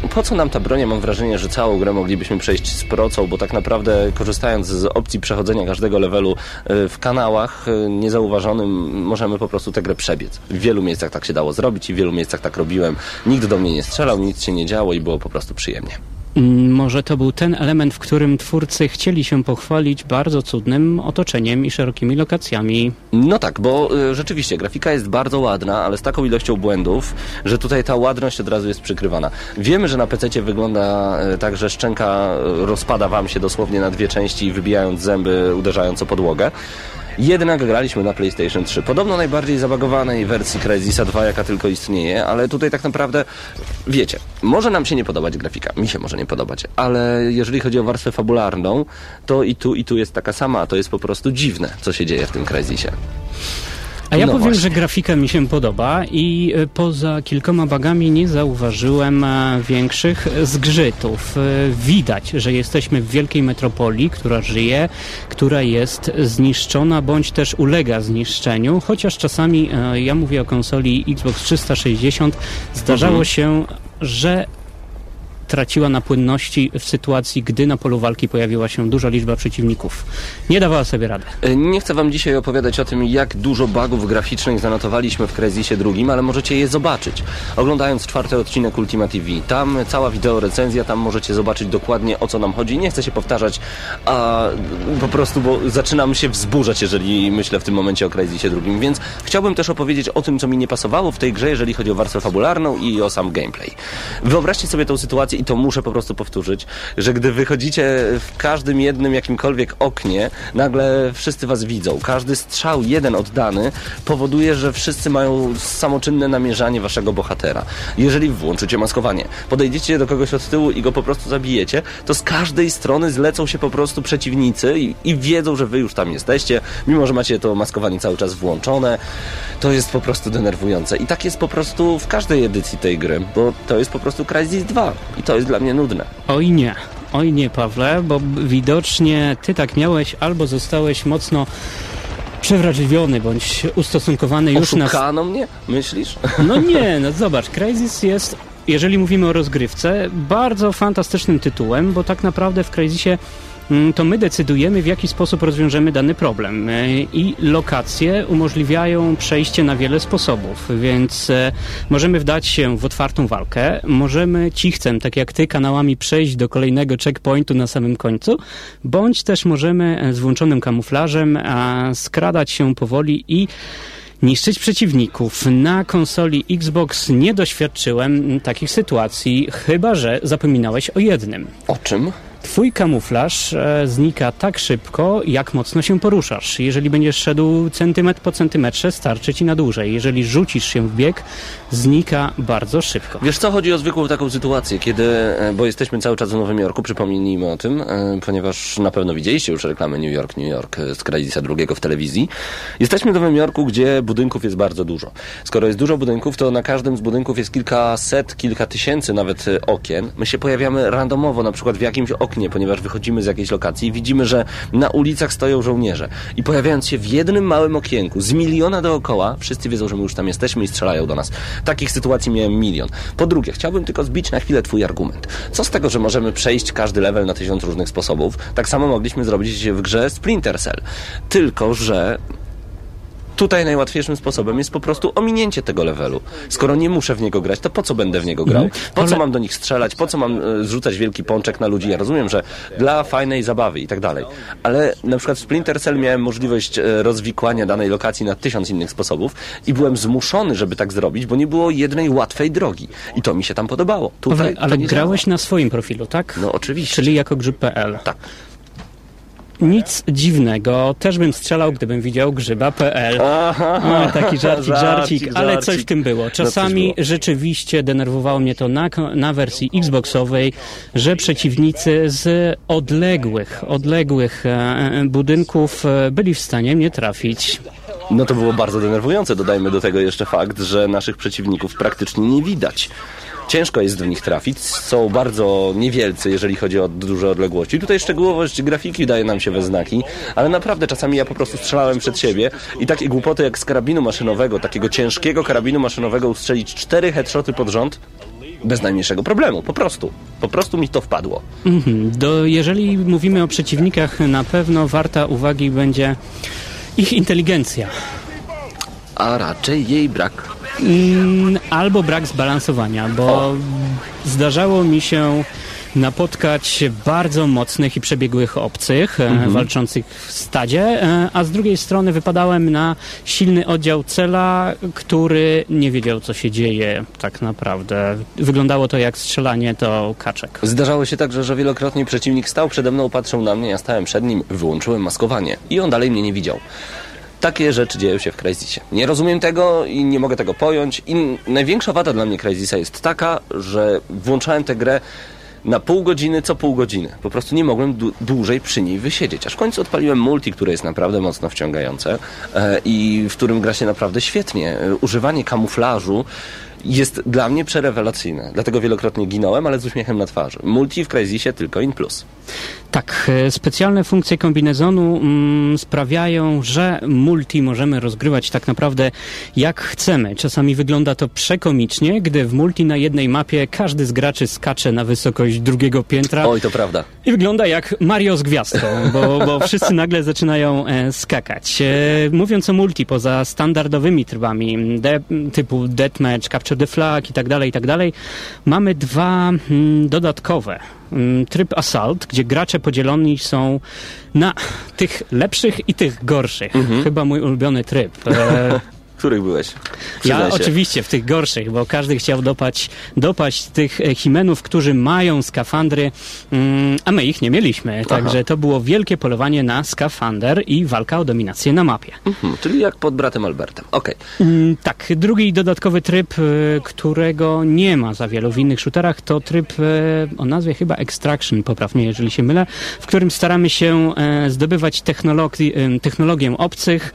y, po co nam ta broń? Mam wrażenie, że całą grę moglibyśmy przejść z procą, bo tak naprawdę korzystając z opcji przechodzenia każdego levelu y, w kanałach niezauważonym, możemy po prostu tę grę przebiec. W wielu miejscach tak się dało zrobić i w wielu miejscach tak robiłem. Nikt do mnie nie strzelał, nic się nie działo i było po prostu przyjemnie. Mm, Może to był ten element, w którym twórcy chcieli się pochwalić bardzo cudnym otoczeniem i szerokimi lokacjami. No tak, bo y, rzeczywiście grafika jest bardzo ładna, ale z taką ilością błędów, że tutaj ta ładność od razu jest przykrywana. Wiemy, że na PC wygląda y, tak, że szczęka y, rozpada wam się dosłownie na dwie części, wybijając zęby, uderzając o podłogę. Jednak graliśmy na PlayStation 3. Podobno najbardziej zabagowanej wersji Crysisa 2, jaka tylko istnieje, ale tutaj tak naprawdę, wiecie, może nam się nie podobać grafika, mi się może nie podobać, ale jeżeli chodzi o warstwę fabularną, to i tu, i tu jest taka sama, to jest po prostu dziwne, co się dzieje w tym Crysisie. A ja No powiem, właśnie. że grafika mi się podoba i e, poza kilkoma bagami nie zauważyłem e, większych zgrzytów. E, Widać, że jesteśmy w wielkiej metropolii, która żyje, która jest zniszczona bądź też ulega zniszczeniu, chociaż czasami, ja mówię o konsoli Xbox 360, zdarzało Mhm. się, że traciła na płynności w sytuacji, gdy na polu walki pojawiła się duża liczba przeciwników. Nie dawała sobie rady. E, Nie chcę wam dzisiaj opowiadać o tym, jak dużo bugów graficznych zanotowaliśmy w Crysisie drugim, ale możecie je zobaczyć. Oglądając czwarty odcinek Ultima TV. Tam cała wideo recenzja, tam możecie zobaczyć dokładnie o co nam chodzi. Nie chcę się powtarzać, a po prostu, bo zaczynam się wzburzać, jeżeli myślę w tym momencie o Crysisie drugim, więc chciałbym też opowiedzieć o tym, co mi nie pasowało w tej grze, jeżeli chodzi o warstwę fabularną i o sam gameplay. Wyobraźcie sobie tą sytuację i to muszę po prostu powtórzyć, że gdy wychodzicie w każdym jednym jakimkolwiek oknie, nagle wszyscy was widzą. Każdy strzał jeden oddany powoduje, że wszyscy mają samoczynne namierzanie waszego bohatera. Jeżeli włączycie maskowanie, podejdziecie do kogoś od tyłu i go po prostu zabijecie, to z każdej strony zlecą się po prostu przeciwnicy i, i wiedzą, że wy już tam jesteście, mimo że macie to maskowanie cały czas włączone. To jest po prostu denerwujące. I tak jest po prostu w każdej edycji tej gry, bo to jest po prostu Crysis 2 i to jest dla mnie nudne. Oj nie, oj nie, Pawle, bo widocznie ty tak miałeś albo zostałeś mocno przewrażliwiony bądź ustosunkowany już na. Oszukano mnie? Myślisz? No nie, no zobacz, Crysis jest, jeżeli mówimy o rozgrywce, bardzo fantastycznym tytułem, bo tak naprawdę w Crysisie to my decydujemy, w jaki sposób rozwiążemy dany problem. E, I lokacje umożliwiają przejście na wiele sposobów, więc e, możemy wdać się w otwartą walkę, możemy cichcem, tak jak ty, kanałami przejść do kolejnego checkpointu na samym końcu, bądź też możemy e, z włączonym kamuflażem skradać się powoli i niszczyć przeciwników. Na konsoli Xbox nie doświadczyłem mm, takich sytuacji, chyba że zapominałeś o jednym. O czym? Twój kamuflaż e, znika tak szybko, jak mocno się poruszasz. Jeżeli będziesz szedł centymetr po centymetrze, starczy ci na dłużej. Jeżeli rzucisz się w bieg, znika bardzo szybko. Wiesz co, chodzi o zwykłą taką sytuację, kiedy, e, bo jesteśmy cały czas w Nowym Jorku, przypomnijmy o tym, e, ponieważ na pewno widzieliście już reklamę New York, New York z Cryzisa drugiego w telewizji. Jesteśmy w Nowym Jorku, gdzie budynków jest bardzo dużo. Skoro jest dużo budynków, to na każdym z budynków jest kilkaset, kilka tysięcy nawet okien. My się pojawiamy randomowo, na przykład w jakimś oknie, ponieważ wychodzimy z jakiejś lokacji i widzimy, że na ulicach stoją żołnierze. I pojawiając się w jednym małym okienku, z miliona dookoła, wszyscy wiedzą, że my już tam jesteśmy i strzelają do nas. Takich sytuacji miałem milion. Po drugie, chciałbym tylko zbić na chwilę twój argument. Co z tego, że możemy przejść każdy level na tysiąc różnych sposobów? Tak samo mogliśmy zrobić w grze Splinter Cell. Tylko, że Tutaj najłatwiejszym sposobem jest po prostu ominięcie tego levelu. Skoro nie muszę w niego grać, to po co będę w niego grał? Po co mam do nich strzelać? Po co mam e, zrzucać wielki pączek na ludzi? Ja rozumiem, że dla fajnej zabawy i tak dalej. Ale na przykład w Splinter Cell miałem możliwość e, rozwikłania danej lokacji na tysiąc innych sposobów i byłem zmuszony, żeby tak zrobić, bo nie było jednej łatwej drogi. I to mi się tam podobało. Tutaj ale grałeś na swoim profilu, tak? No oczywiście. Czyli jako grzyb.pl. Tak. Nic dziwnego, też bym strzelał, gdybym widział grzyba.pl. O, taki żarcik, żarcik, ale coś w tym było. No, Czasami rzeczywiście denerwowało mnie to na, na wersji Xboxowej, że przeciwnicy z odległych, odległych e, budynków e, byli w stanie mnie trafić. No to było bardzo denerwujące. Dodajmy do tego jeszcze fakt, że naszych przeciwników praktycznie nie widać. Ciężko jest w nich trafić, są bardzo niewielcy, jeżeli chodzi o duże odległości. Tutaj szczegółowość grafiki daje nam się we znaki, ale naprawdę czasami ja po prostu strzelałem przed siebie i takie głupoty jak z karabinu maszynowego, takiego ciężkiego karabinu maszynowego ustrzelić cztery headshoty pod rząd, bez najmniejszego problemu, po prostu. Po prostu mi to wpadło. Mhm. Do, jeżeli mówimy o przeciwnikach, na pewno warta uwagi będzie ich inteligencja. A raczej jej brak. Mm, albo brak zbalansowania, bo zdarzało mi się napotkać bardzo mocnych i przebiegłych obcych e, walczących w stadzie, e, a z drugiej strony wypadałem na silny oddział cela, który nie wiedział, co się dzieje tak naprawdę. Wyglądało to jak strzelanie to kaczek. Zdarzało się także, że wielokrotnie przeciwnik stał przede mną, patrzył na mnie, ja stałem przed nim, wyłączyłem maskowanie i on dalej mnie nie widział. Takie rzeczy dzieją się w Crysisie. Nie rozumiem tego i nie mogę tego pojąć. I największa wada dla mnie Crysisa jest taka, że włączałem tę grę na pół godziny co pół godziny. Po prostu nie mogłem dłu- dłużej przy niej wysiedzieć. Aż w końcu odpaliłem multi, które jest naprawdę mocno wciągające e, i w którym gra się naprawdę świetnie. E, używanie kamuflażu jest dla mnie przerewelacyjne. Dlatego wielokrotnie ginąłem, ale z uśmiechem na twarzy. Multi w Crysisie tylko in plus. Tak, e, specjalne funkcje kombinezonu mm, sprawiają, że multi możemy rozgrywać tak naprawdę jak chcemy. Czasami wygląda to przekomicznie, gdy w multi na jednej mapie każdy z graczy skacze na wysokość drugiego piętra Oj, to prawda. i wygląda jak Mario z gwiazdką, bo, bo wszyscy nagle zaczynają e, skakać. E, mówiąc o multi, poza standardowymi trybami de, typu Deathmatch, Capture the Flag i tak dalej, i tak dalej, mamy dwa mm, dodatkowe. Mm, Tryb Assault, gdzie gracze podzieloni są na tych lepszych i tych gorszych. Chyba mój ulubiony tryb. E, Których byłeś? ja się. oczywiście w tych gorszych, bo każdy chciał dopać, dopaść tych e, himenów, którzy mają skafandry, mm, a my ich nie mieliśmy. Także to było wielkie polowanie na skafander i walka o dominację na mapie. Hmm, czyli jak pod bratem Albertem. Okej. Mm, tak, drugi dodatkowy tryb, e, którego nie ma za wielu w innych shooterach, to tryb e, o nazwie chyba Extraction, poprawnie jeżeli się mylę, w którym staramy się zdobywać technologi- technologię obcych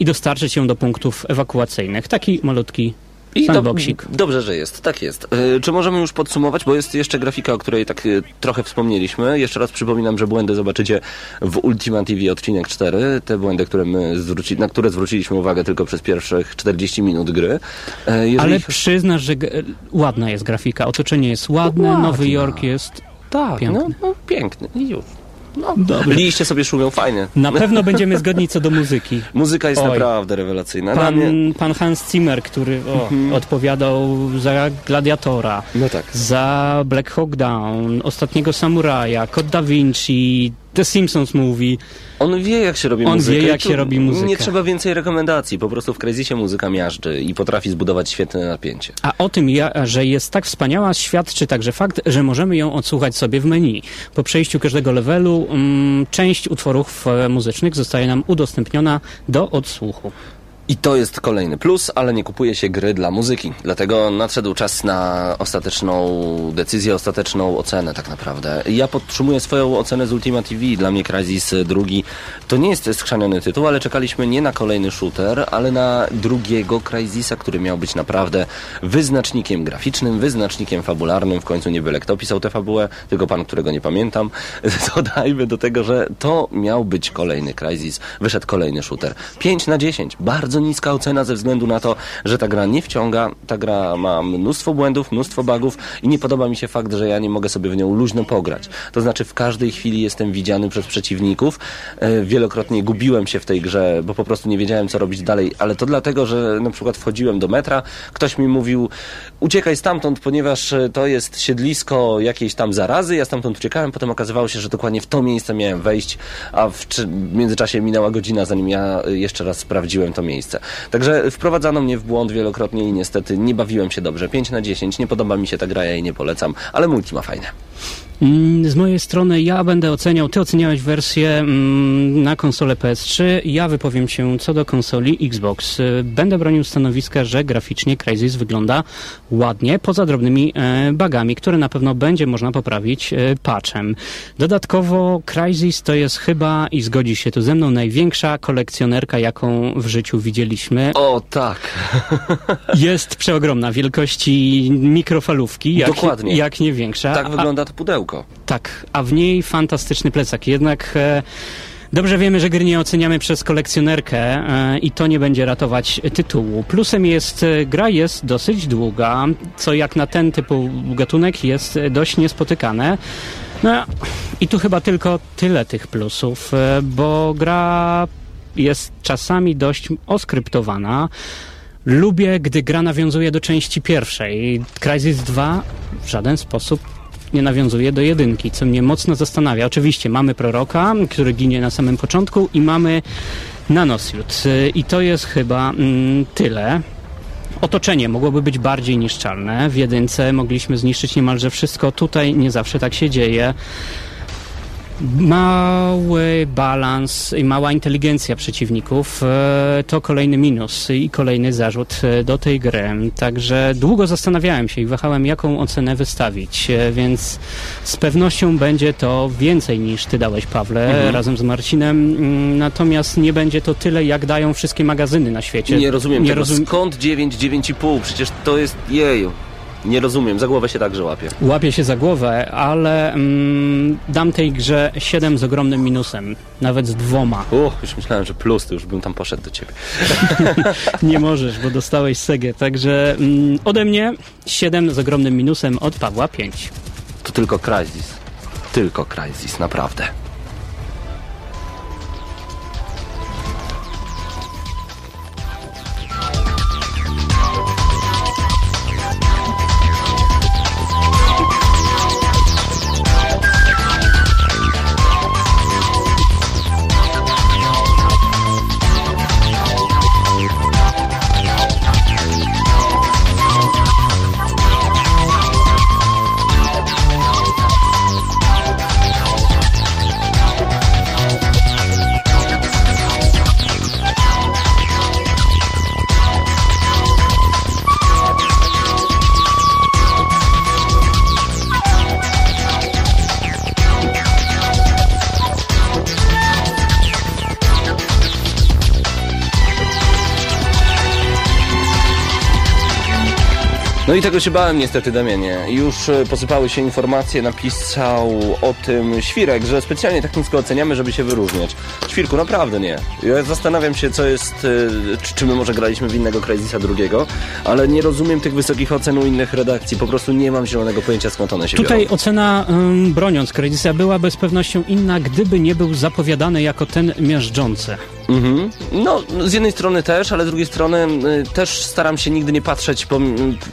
i dostarczyć ją do punktów ewakuacyjnych. Taki malutki I sandboxik. dob- dobrze, że jest. Tak jest. E, czy możemy już podsumować, bo jest jeszcze grafika, o której tak e, trochę wspomnieliśmy. Jeszcze raz przypominam, że błędy zobaczycie w Ultima TV odcinek 4. Te błędy, które my zwróci- na które zwróciliśmy uwagę tylko przez pierwszych 40 minut gry. E, jeżeli Ale przyznasz, że ładna jest grafika, otoczenie jest ładne, Ładna. Nowy Jork jest... tak, piękny. no, no piękny. I już. No, Dobrze. Liście sobie szumią fajnie. Na pewno będziemy zgodni co do muzyki. Muzyka jest Oj. naprawdę rewelacyjna. Mnie... Pan, pan Hans Zimmer, który o, odpowiadał za Gladiatora, No tak. za Black Hawk Down, Ostatniego Samuraja, Code Da Vinci, The Simpsons Movie. On wie, jak się robi On muzykę. wie, i jak się robi muzykę. Nie trzeba więcej rekomendacji. Po prostu w Crazysie muzyka miażdży i potrafi zbudować świetne napięcie. A o tym, że jest tak wspaniała, świadczy także fakt, że możemy ją odsłuchać sobie w menu. Po przejściu każdego levelu mm, część utworów e, muzycznych zostaje nam udostępniona do odsłuchu. I to jest kolejny plus, ale nie kupuje się gry dla muzyki. Dlatego nadszedł czas na ostateczną decyzję, ostateczną ocenę tak naprawdę. Ja podtrzymuję swoją ocenę z Ultima TV. Dla mnie Crysis drugi to nie jest skrzaniony tytuł, ale czekaliśmy nie na kolejny shooter, ale na drugiego Crysisa, który miał być naprawdę wyznacznikiem graficznym, wyznacznikiem fabularnym. W końcu nie byle kto pisał tę fabułę, tylko pan, którego nie pamiętam. Dodajmy do tego, że to miał być kolejny Crysis. Wyszedł kolejny shooter. 5 na 10. Bardzo niska ocena ze względu na to, że ta gra nie wciąga. Ta gra ma mnóstwo błędów, mnóstwo bugów i nie podoba mi się fakt, że ja nie mogę sobie w nią luźno pograć. To znaczy w każdej chwili jestem widziany przez przeciwników. E, Wielokrotnie gubiłem się w tej grze, bo po prostu nie wiedziałem co robić dalej, ale to dlatego, że na przykład wchodziłem do metra, ktoś mi mówił uciekaj stamtąd, ponieważ e, to jest siedlisko jakiejś tam zarazy. Ja stamtąd uciekałem, potem okazywało się, że dokładnie w to miejsce miałem wejść, a w międzyczasie minęła godzina, zanim ja e, jeszcze raz sprawdziłem to miejsce. Także wprowadzano mnie w błąd wielokrotnie i niestety nie bawiłem się dobrze. 5 na 10, nie podoba mi się ta gra, ja jej nie polecam, ale multi ma fajne. Mm, Z mojej strony ja będę oceniał, ty oceniałeś wersję mm, na konsolę PS3, ja wypowiem się co do konsoli Xbox. Y, Będę bronił stanowiska, że graficznie Crysis wygląda ładnie, poza drobnymi e, bugami, które na pewno będzie można poprawić e, patchem. Dodatkowo Crysis to jest chyba, i zgodzi się tu ze mną, największa kolekcjonerka, jaką w życiu widzieliśmy. O tak. Jest przeogromna, wielkości mikrofalówki, jak, Dokładnie. jak nie większa. Tak wygląda to pudełko. Tak, a w niej fantastyczny plecak. Jednak e, dobrze wiemy, że gry nie oceniamy przez kolekcjonerkę e, i to nie będzie ratować tytułu. Plusem jest, e, gra jest dosyć długa, co jak na ten typu gatunek jest e, dość niespotykane. No i tu chyba tylko tyle tych plusów, bo gra jest czasami dość oskryptowana. Lubię, gdy gra nawiązuje do części pierwszej. Crysis 2 w żaden sposób nie nawiązuje do jedynki, co mnie mocno zastanawia. Oczywiście mamy proroka, który ginie na samym początku i mamy nanosjut. Y, I to jest chyba mm, tyle. Otoczenie mogłoby być bardziej niszczalne. W jedynce mogliśmy zniszczyć niemalże wszystko. Tutaj nie zawsze tak się dzieje. Mały balans i mała inteligencja przeciwników e, to kolejny minus i kolejny zarzut e, do tej gry. Także długo zastanawiałem się i wahałem, jaką ocenę wystawić, e, więc z pewnością będzie to więcej niż ty dałeś, Pawle, razem z Marcinem. Mm, Natomiast nie będzie to tyle, jak dają wszystkie magazyny na świecie. Nie rozumiem nie tego. rozum- Skąd 9, 9,5? Przecież to jest jeju. Nie rozumiem, za głowę się także łapię. Łapię się za głowę, ale mm, dam tej grze 7 z ogromnym minusem, nawet z dwoma. Uch, już myślałem, że plus, to już bym tam poszedł do ciebie. Nie możesz, bo dostałeś Segę. Także mm, ode mnie 7 z ogromnym minusem, od Pawła 5. To tylko Crysis. Tylko Crysis, naprawdę. I tego się bałem niestety, Damianie. Już e, posypały się informacje, napisał o tym Świrek, że specjalnie tak nisko oceniamy, żeby się wyróżniać. Świrku, naprawdę nie. Ja zastanawiam się, co jest, e, czy, czy my może graliśmy w innego Crysisa drugiego, ale nie rozumiem tych wysokich ocen u innych redakcji. Po prostu nie mam zielonego pojęcia, skąd one się Tutaj biorą. ocena, broniąc Credisa, byłaby z pewnością inna, gdyby nie był zapowiadany jako ten miażdżący. Mhm. No, z jednej strony też, ale z drugiej strony też staram się nigdy nie patrzeć po,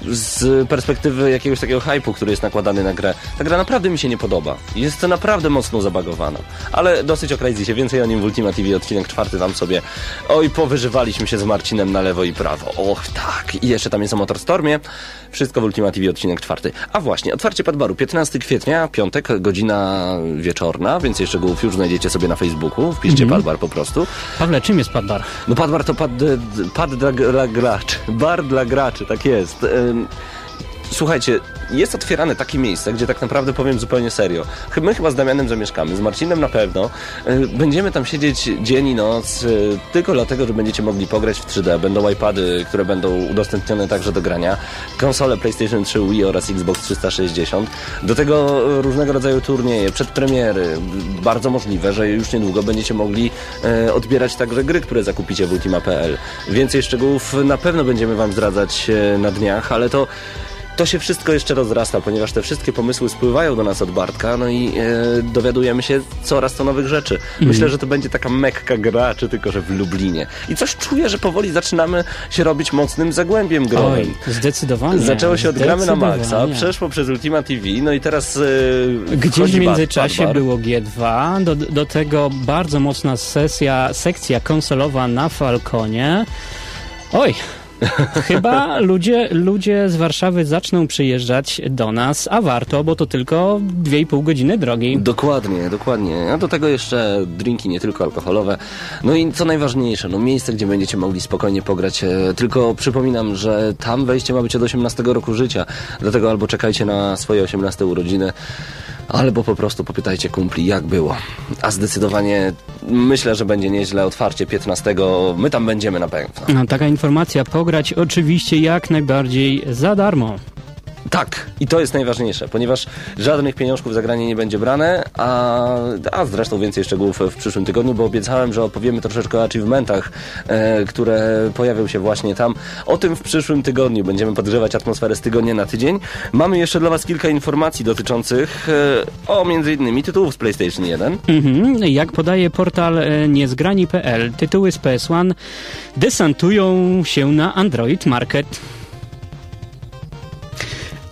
z perspektywy jakiegoś takiego hypu, który jest nakładany na grę. Ta gra naprawdę mi się nie podoba. Jest to naprawdę mocno zabagowana. Ale dosyć o Crysisie, więcej o nim w Ultima TV odcinek czwarty tam sobie. Oj, powyżywaliśmy się z Marcinem na lewo i prawo. Och, tak. I jeszcze tam jest o Motorstormie. Wszystko w Ultima TV odcinek czwarty. A właśnie, otwarcie Padbaru 15 kwietnia, piątek, godzina wieczorna, więc jeszcze go już znajdziecie sobie na Facebooku. Wpiszcie Padbar po prostu. Pawle, czym jest Padbar? No Padbar to pad, pad dla, dla graczy. Bar dla graczy, tak jest. Ym, Słuchajcie, jest otwierane takie miejsce, gdzie tak naprawdę powiem zupełnie serio. My chyba z Damianem zamieszkamy, z Marcinem na pewno. Y, Będziemy tam siedzieć dzień i noc, y, tylko dlatego, że będziecie mogli pograć w 3D. Będą iPady, które będą udostępnione także do grania, konsole PlayStation 3, Wii oraz Xbox 360. Do tego różnego rodzaju turnieje, przedpremiery. Bardzo możliwe, że już niedługo będziecie mogli e, odbierać także gry, które zakupicie w Ultima.pl. Więcej szczegółów na pewno będziemy Wam zdradzać e, na dniach, ale to to się wszystko jeszcze rozrasta, ponieważ te wszystkie pomysły spływają do nas od Bartka, no i e, dowiadujemy się coraz to nowych rzeczy. Myślę, że to będzie taka mekka graczy, tylko że w Lublinie. I coś czuję, że powoli zaczynamy się robić mocnym zagłębiem growym. Oj, zdecydowanie. Zaczęło się od gramy na maksa, zdecydowanie. przeszło przez Ultima TV, no i teraz e, Gdzieś w międzyczasie Badbar. było G2, do, do tego bardzo mocna sesja, sekcja konsolowa na Falconie. Oj, Chyba ludzie, ludzie z Warszawy zaczną przyjeżdżać do nas, a warto, bo to tylko 2,5 godziny drogi. Dokładnie, dokładnie. A do tego jeszcze drinki nie tylko alkoholowe. No i co najważniejsze, no miejsce, gdzie będziecie mogli spokojnie pograć. E, Tylko przypominam, że tam wejście ma być od 18 roku życia. Dlatego albo czekajcie na swoje 18 urodziny, albo po prostu popytajcie kumpli, jak było. A zdecydowanie myślę, że będzie nieźle. Otwarcie 15. My tam będziemy na pewno. No, taka informacja, pograć oczywiście jak najbardziej za darmo. Tak, i to jest najważniejsze, ponieważ żadnych pieniążków za granie nie będzie brane, a, a zresztą więcej szczegółów w przyszłym tygodniu, bo obiecałem, że opowiemy troszeczkę o achievementach, e, które pojawią się właśnie tam. O tym w przyszłym tygodniu będziemy podgrzewać atmosferę z tygodnia na tydzień. Mamy jeszcze dla Was kilka informacji dotyczących e, o innymi tytułów z PlayStation 1. Mhm. Jak podaje portal e, niezgrani.pl, tytuły z PS1 desantują się na Android Market.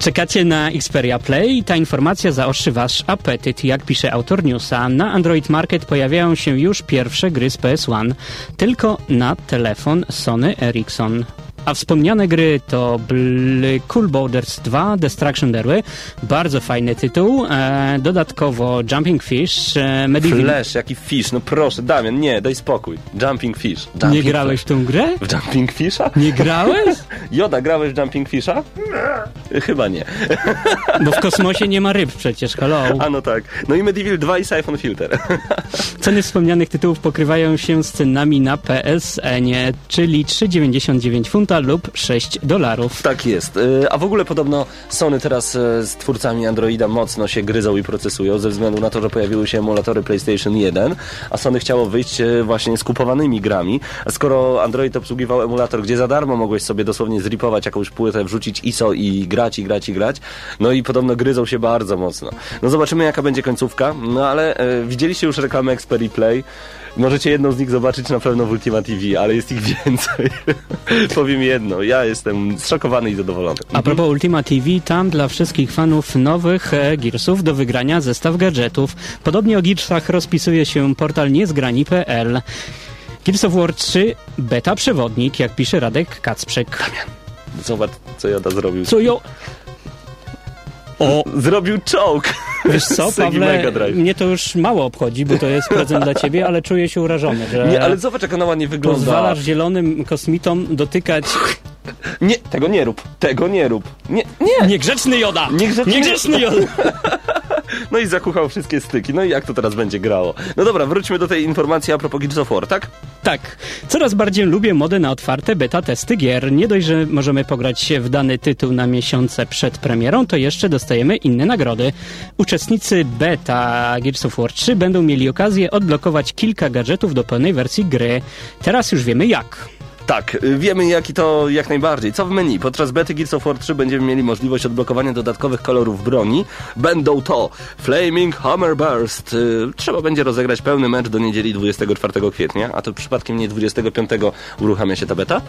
Czekacie na Xperia Play? Ta informacja zaostrzy wasz apetyt. Jak pisze autor newsa, na Android Market pojawiają się już pierwsze gry z PS1, tylko na telefon Sony Ericsson. A wspomniane gry to Bl- Cool Borders 2, Destruction Derby, bardzo fajny tytuł, e, dodatkowo Jumping Fish, e, Medieval... Flash, jaki fish, no proszę, Damian, nie, daj spokój. Jumping Fish. Jumping Nie grałeś w tą grę? W Jumping Fisha? Nie grałeś? Joda, grałeś w Jumping Fisha? Chyba nie. Bo w kosmosie nie ma ryb przecież, hello. A no tak. No i Medieval 2 i Siphon Filter. Ceny wspomnianych tytułów pokrywają się z cenami na PSN-ie, czyli 3,99 funta lub 6 dolarów. tak jest. Y, A w ogóle podobno Sony teraz e, z twórcami Androida mocno się gryzą i procesują ze względu na to, że pojawiły się emulatory PlayStation 1, a Sony chciało wyjść e, właśnie z kupowanymi grami. Skoro Android obsługiwał emulator, gdzie za darmo mogłeś sobie dosłownie zripować jakąś płytę, wrzucić ISO i grać, i grać, i grać, no i podobno gryzą się bardzo mocno. No zobaczymy jaka będzie końcówka, no ale e, widzieliście już reklamę Xperia Play. Możecie jedną z nich zobaczyć na pewno w Ultima TV, ale jest ich więcej. Powiem jedno, ja jestem zszokowany i zadowolony. A propos Ultima TV, tam dla wszystkich fanów nowych e, Gearsów do wygrania zestaw gadżetów. Podobnie o Gearsach rozpisuje się portal niezgrani.pl. Gears of War 3 beta przewodnik, jak pisze Radek Kacprzek. Zobacz, co Joda zrobił. Co jo... O, zrobił czołg! Wiesz co, Pawle, mnie to już mało obchodzi, bo to jest prezent dla ciebie, ale czuję się urażony, że Nie, ale zobacz, jak ona ładnie wygląda. pozwalasz zielonym kosmitom dotykać... Nie, tego nie rób, tego nie rób. Nie, nie! Niegrzeczny Joda! Niegrzeczny- Niegrzeczny Joda! No i zakuchał wszystkie styki. No i jak to teraz będzie grało? No dobra, wróćmy do tej informacji a propos Gears of War, tak? Tak. Coraz bardziej lubię modę na otwarte beta testy gier. Nie dość, że możemy pograć się w dany tytuł na miesiące przed premierą, to jeszcze dostajemy inne nagrody. Uczestnicy beta Gears of War 3 będą mieli okazję odblokować kilka gadżetów do pełnej wersji gry. Teraz już wiemy jak. Tak, wiemy jaki to jak najbardziej. Co w menu? Podczas bety Gears of War 3 będziemy mieli możliwość odblokowania dodatkowych kolorów broni. Będą to Flaming Hammer Burst. Y, Trzeba będzie rozegrać pełny mecz do niedzieli 24 kwietnia, a to przypadkiem nie 25 uruchamia się ta beta?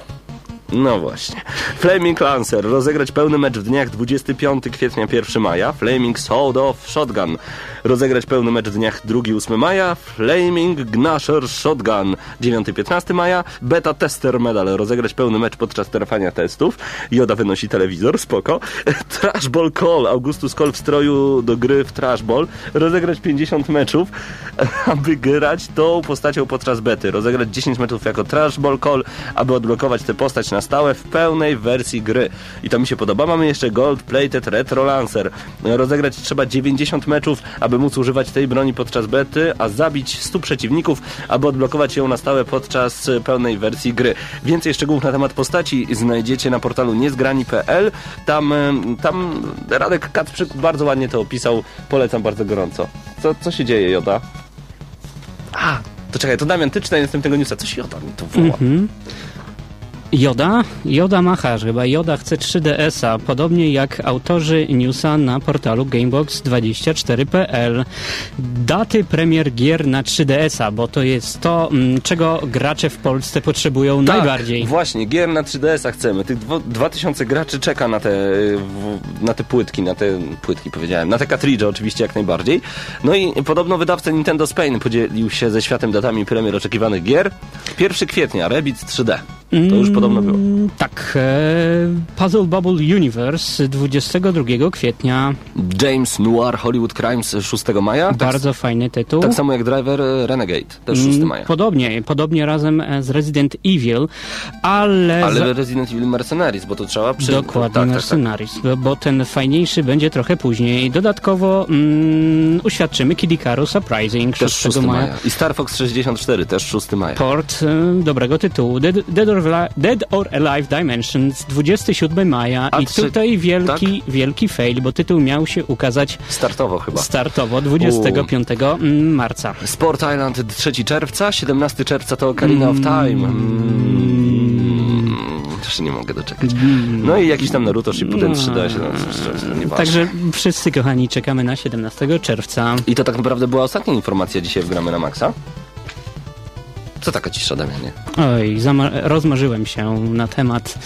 No właśnie. Flaming Lancer. Rozegrać pełny mecz w dniach 25 kwietnia 1 maja. Flaming Sword of Shotgun. Rozegrać pełny mecz w dniach 2-8 maja. Flaming Gnasher Shotgun 9-15 maja. Beta Tester Medal. Rozegrać pełny mecz podczas trwania testów. Joda wynosi telewizor, spoko. Trashball Call. Augustus Call w stroju do gry w Trashball. Rozegrać 50 meczów, aby grać tą postacią podczas bety. Rozegrać 10 meczów jako Trashball Call, aby odblokować tę postać na stałe w pełnej wersji gry. I to mi się podoba. Mamy jeszcze Gold Plated Retro Lancer. Rozegrać trzeba 90 meczów, aby móc używać tej broni podczas bety, a zabić 100 przeciwników, aby odblokować ją na stałe podczas pełnej wersji gry. Więcej szczegółów na temat postaci znajdziecie na portalu niezgrani.pl. Tam, tam Radek Kacprzyk bardzo ładnie to opisał. Polecam bardzo gorąco. Co, co się dzieje, Joda? A, to czekaj, to Damian, ty czytaj następnego newsa. Coś Joda mi tu woła. Joda? Joda Machasz, chyba Joda chce 3DS-a, podobnie jak autorzy newsa na portalu Gamebox24.pl. Daty premier gier na 3DS-a, bo to jest to, mm, czego gracze w Polsce potrzebują Tak, najbardziej. Właśnie, gier na 3DS-a chcemy. Tych dwo- 2000 graczy czeka na te, y, na te płytki, na te płytki powiedziałem, na te cartridge oczywiście jak najbardziej. No i podobno wydawca Nintendo Spain podzielił się ze światem datami premier oczekiwanych gier. 1 kwietnia, Rabbids 3D. To już podobno było. Mm, Tak, e, Puzzle Bubble Universe 22 kwietnia. James Noir Hollywood Crimes 6 maja. Tak, Bardzo fajny tytuł. tak samo jak Driver e, Renegade, też 6 Mm, maja. Podobnie, podobnie razem e, z Resident Evil, ale... Ale za- Resident Evil Mercenaries, bo to trzeba przy... Dokładnie, tak, tak, tak. Mercenaries, Bo, bo ten fajniejszy będzie trochę później. Dodatkowo mm, uświadczymy Kid Icarus Surprising Też 6 6 maja. maja. I Star Fox 64, też 6 maja. Port e, dobrego tytułu. Dead, Dead, or, Li- Dead or Alive Dimensions 27 maja A i trzy- tutaj wielki, wielki fail, bo tytuł miał się ukazać Startowo chyba. startowo 25 mm, marca. Sport Island 3 czerwca, 17 czerwca to Ocarina of Time. Mm. Też nie mogę doczekać. No i jakiś tam Naruto Shippuden 3D, no, nieważne. Także wszyscy kochani czekamy na 17 czerwca. I to tak naprawdę była ostatnia informacja dzisiaj w Gramy na Maxa. Co taka cisza, Damianie? Oj, rozmarzyłem się na temat.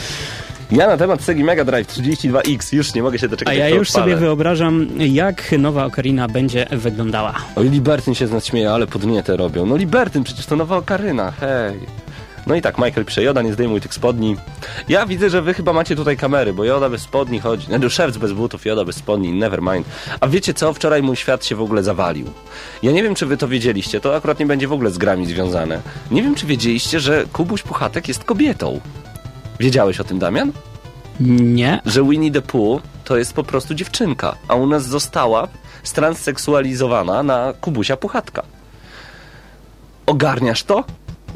Ja na temat Segi Mega Drive 32X już nie mogę się doczekać. A ja już odpalę. sobie wyobrażam, jak nowa Ocarina będzie wyglądała. Oj, Libertyn się z nas śmieje, ale podnietę robią. No Libertyn, przecież to nowa Okaryna, hej. No i tak, Michael pisze, Joda, nie zdejmuj tych spodni. Ja widzę, że wy chyba macie tutaj kamery, bo Joda bez spodni chodzi. No, szewc bez butów, Joda bez spodni, never mind. A wiecie co? Wczoraj mój świat się w ogóle zawalił. Ja nie wiem, czy wy to wiedzieliście, to akurat nie będzie w ogóle z grami związane. Nie wiem, czy wiedzieliście, że Kubuś Puchatek jest kobietą. Wiedziałeś o tym, Damian? Nie. że Winnie the Pooh to jest po prostu dziewczynka, a u nas została stransseksualizowana na Kubusia Puchatka. Ogarniasz to?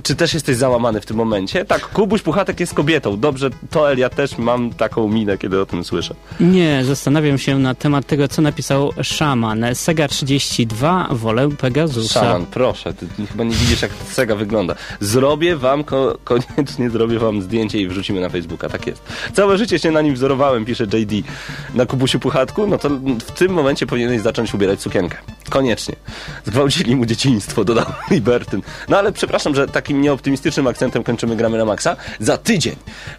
Czy też jesteś załamany w tym momencie? Tak, Kubuś Puchatek jest kobietą. Dobrze, to ja też mam taką minę, kiedy o tym słyszę. Nie, zastanawiam się na temat tego, co napisał Szaman. Sega 32, wolę Pegasusa. Szaman, proszę, ty chyba nie widzisz, jak Sega wygląda. Zrobię wam, ko- koniecznie zrobię wam zdjęcie i wrzucimy na Facebooka, tak jest. Całe życie się na nim wzorowałem, pisze JD. Na Kubusiu Puchatku, no to w tym momencie powinieneś zacząć ubierać sukienkę. Koniecznie. Zgwałcili mu dzieciństwo, dodał Libertyn. No ale przepraszam, że takim nieoptymistycznym akcentem kończymy Gramy na Maxa. Za tydzień,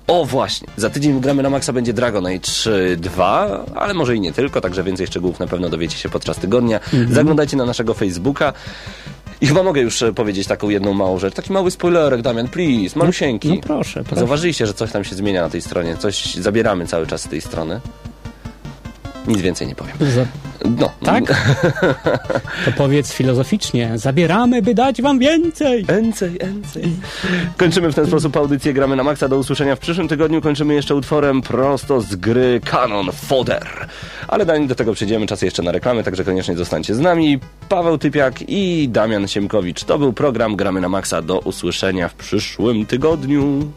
o właśnie, za tydzień Gramy na Maxa będzie Dragon Age 2, ale może i nie tylko, także więcej szczegółów na pewno dowiecie się podczas tygodnia. Zaglądajcie na naszego Facebooka. I chyba mogę już e, powiedzieć taką jedną małą rzecz. Taki mały spoilerek, Damian, please, malusieńki. No proszę, proszę. Zauważyliście, że coś tam się zmienia na tej stronie. Coś zabieramy cały czas z tej strony. Nic więcej nie powiem. No. Tak? To powiedz filozoficznie. Zabieramy, by dać wam więcej. Więcej, więcej. Kończymy w ten sposób audycję Gramy na Maxa. Do usłyszenia w przyszłym tygodniu. Kończymy jeszcze utworem prosto z gry Canon Fodder. Ale zanim do tego przejdziemy, czas jeszcze na reklamy, także koniecznie zostańcie z nami. Paweł Typiak i Damian Siemkowicz. To był program Gramy na Maxa. Do usłyszenia w przyszłym tygodniu.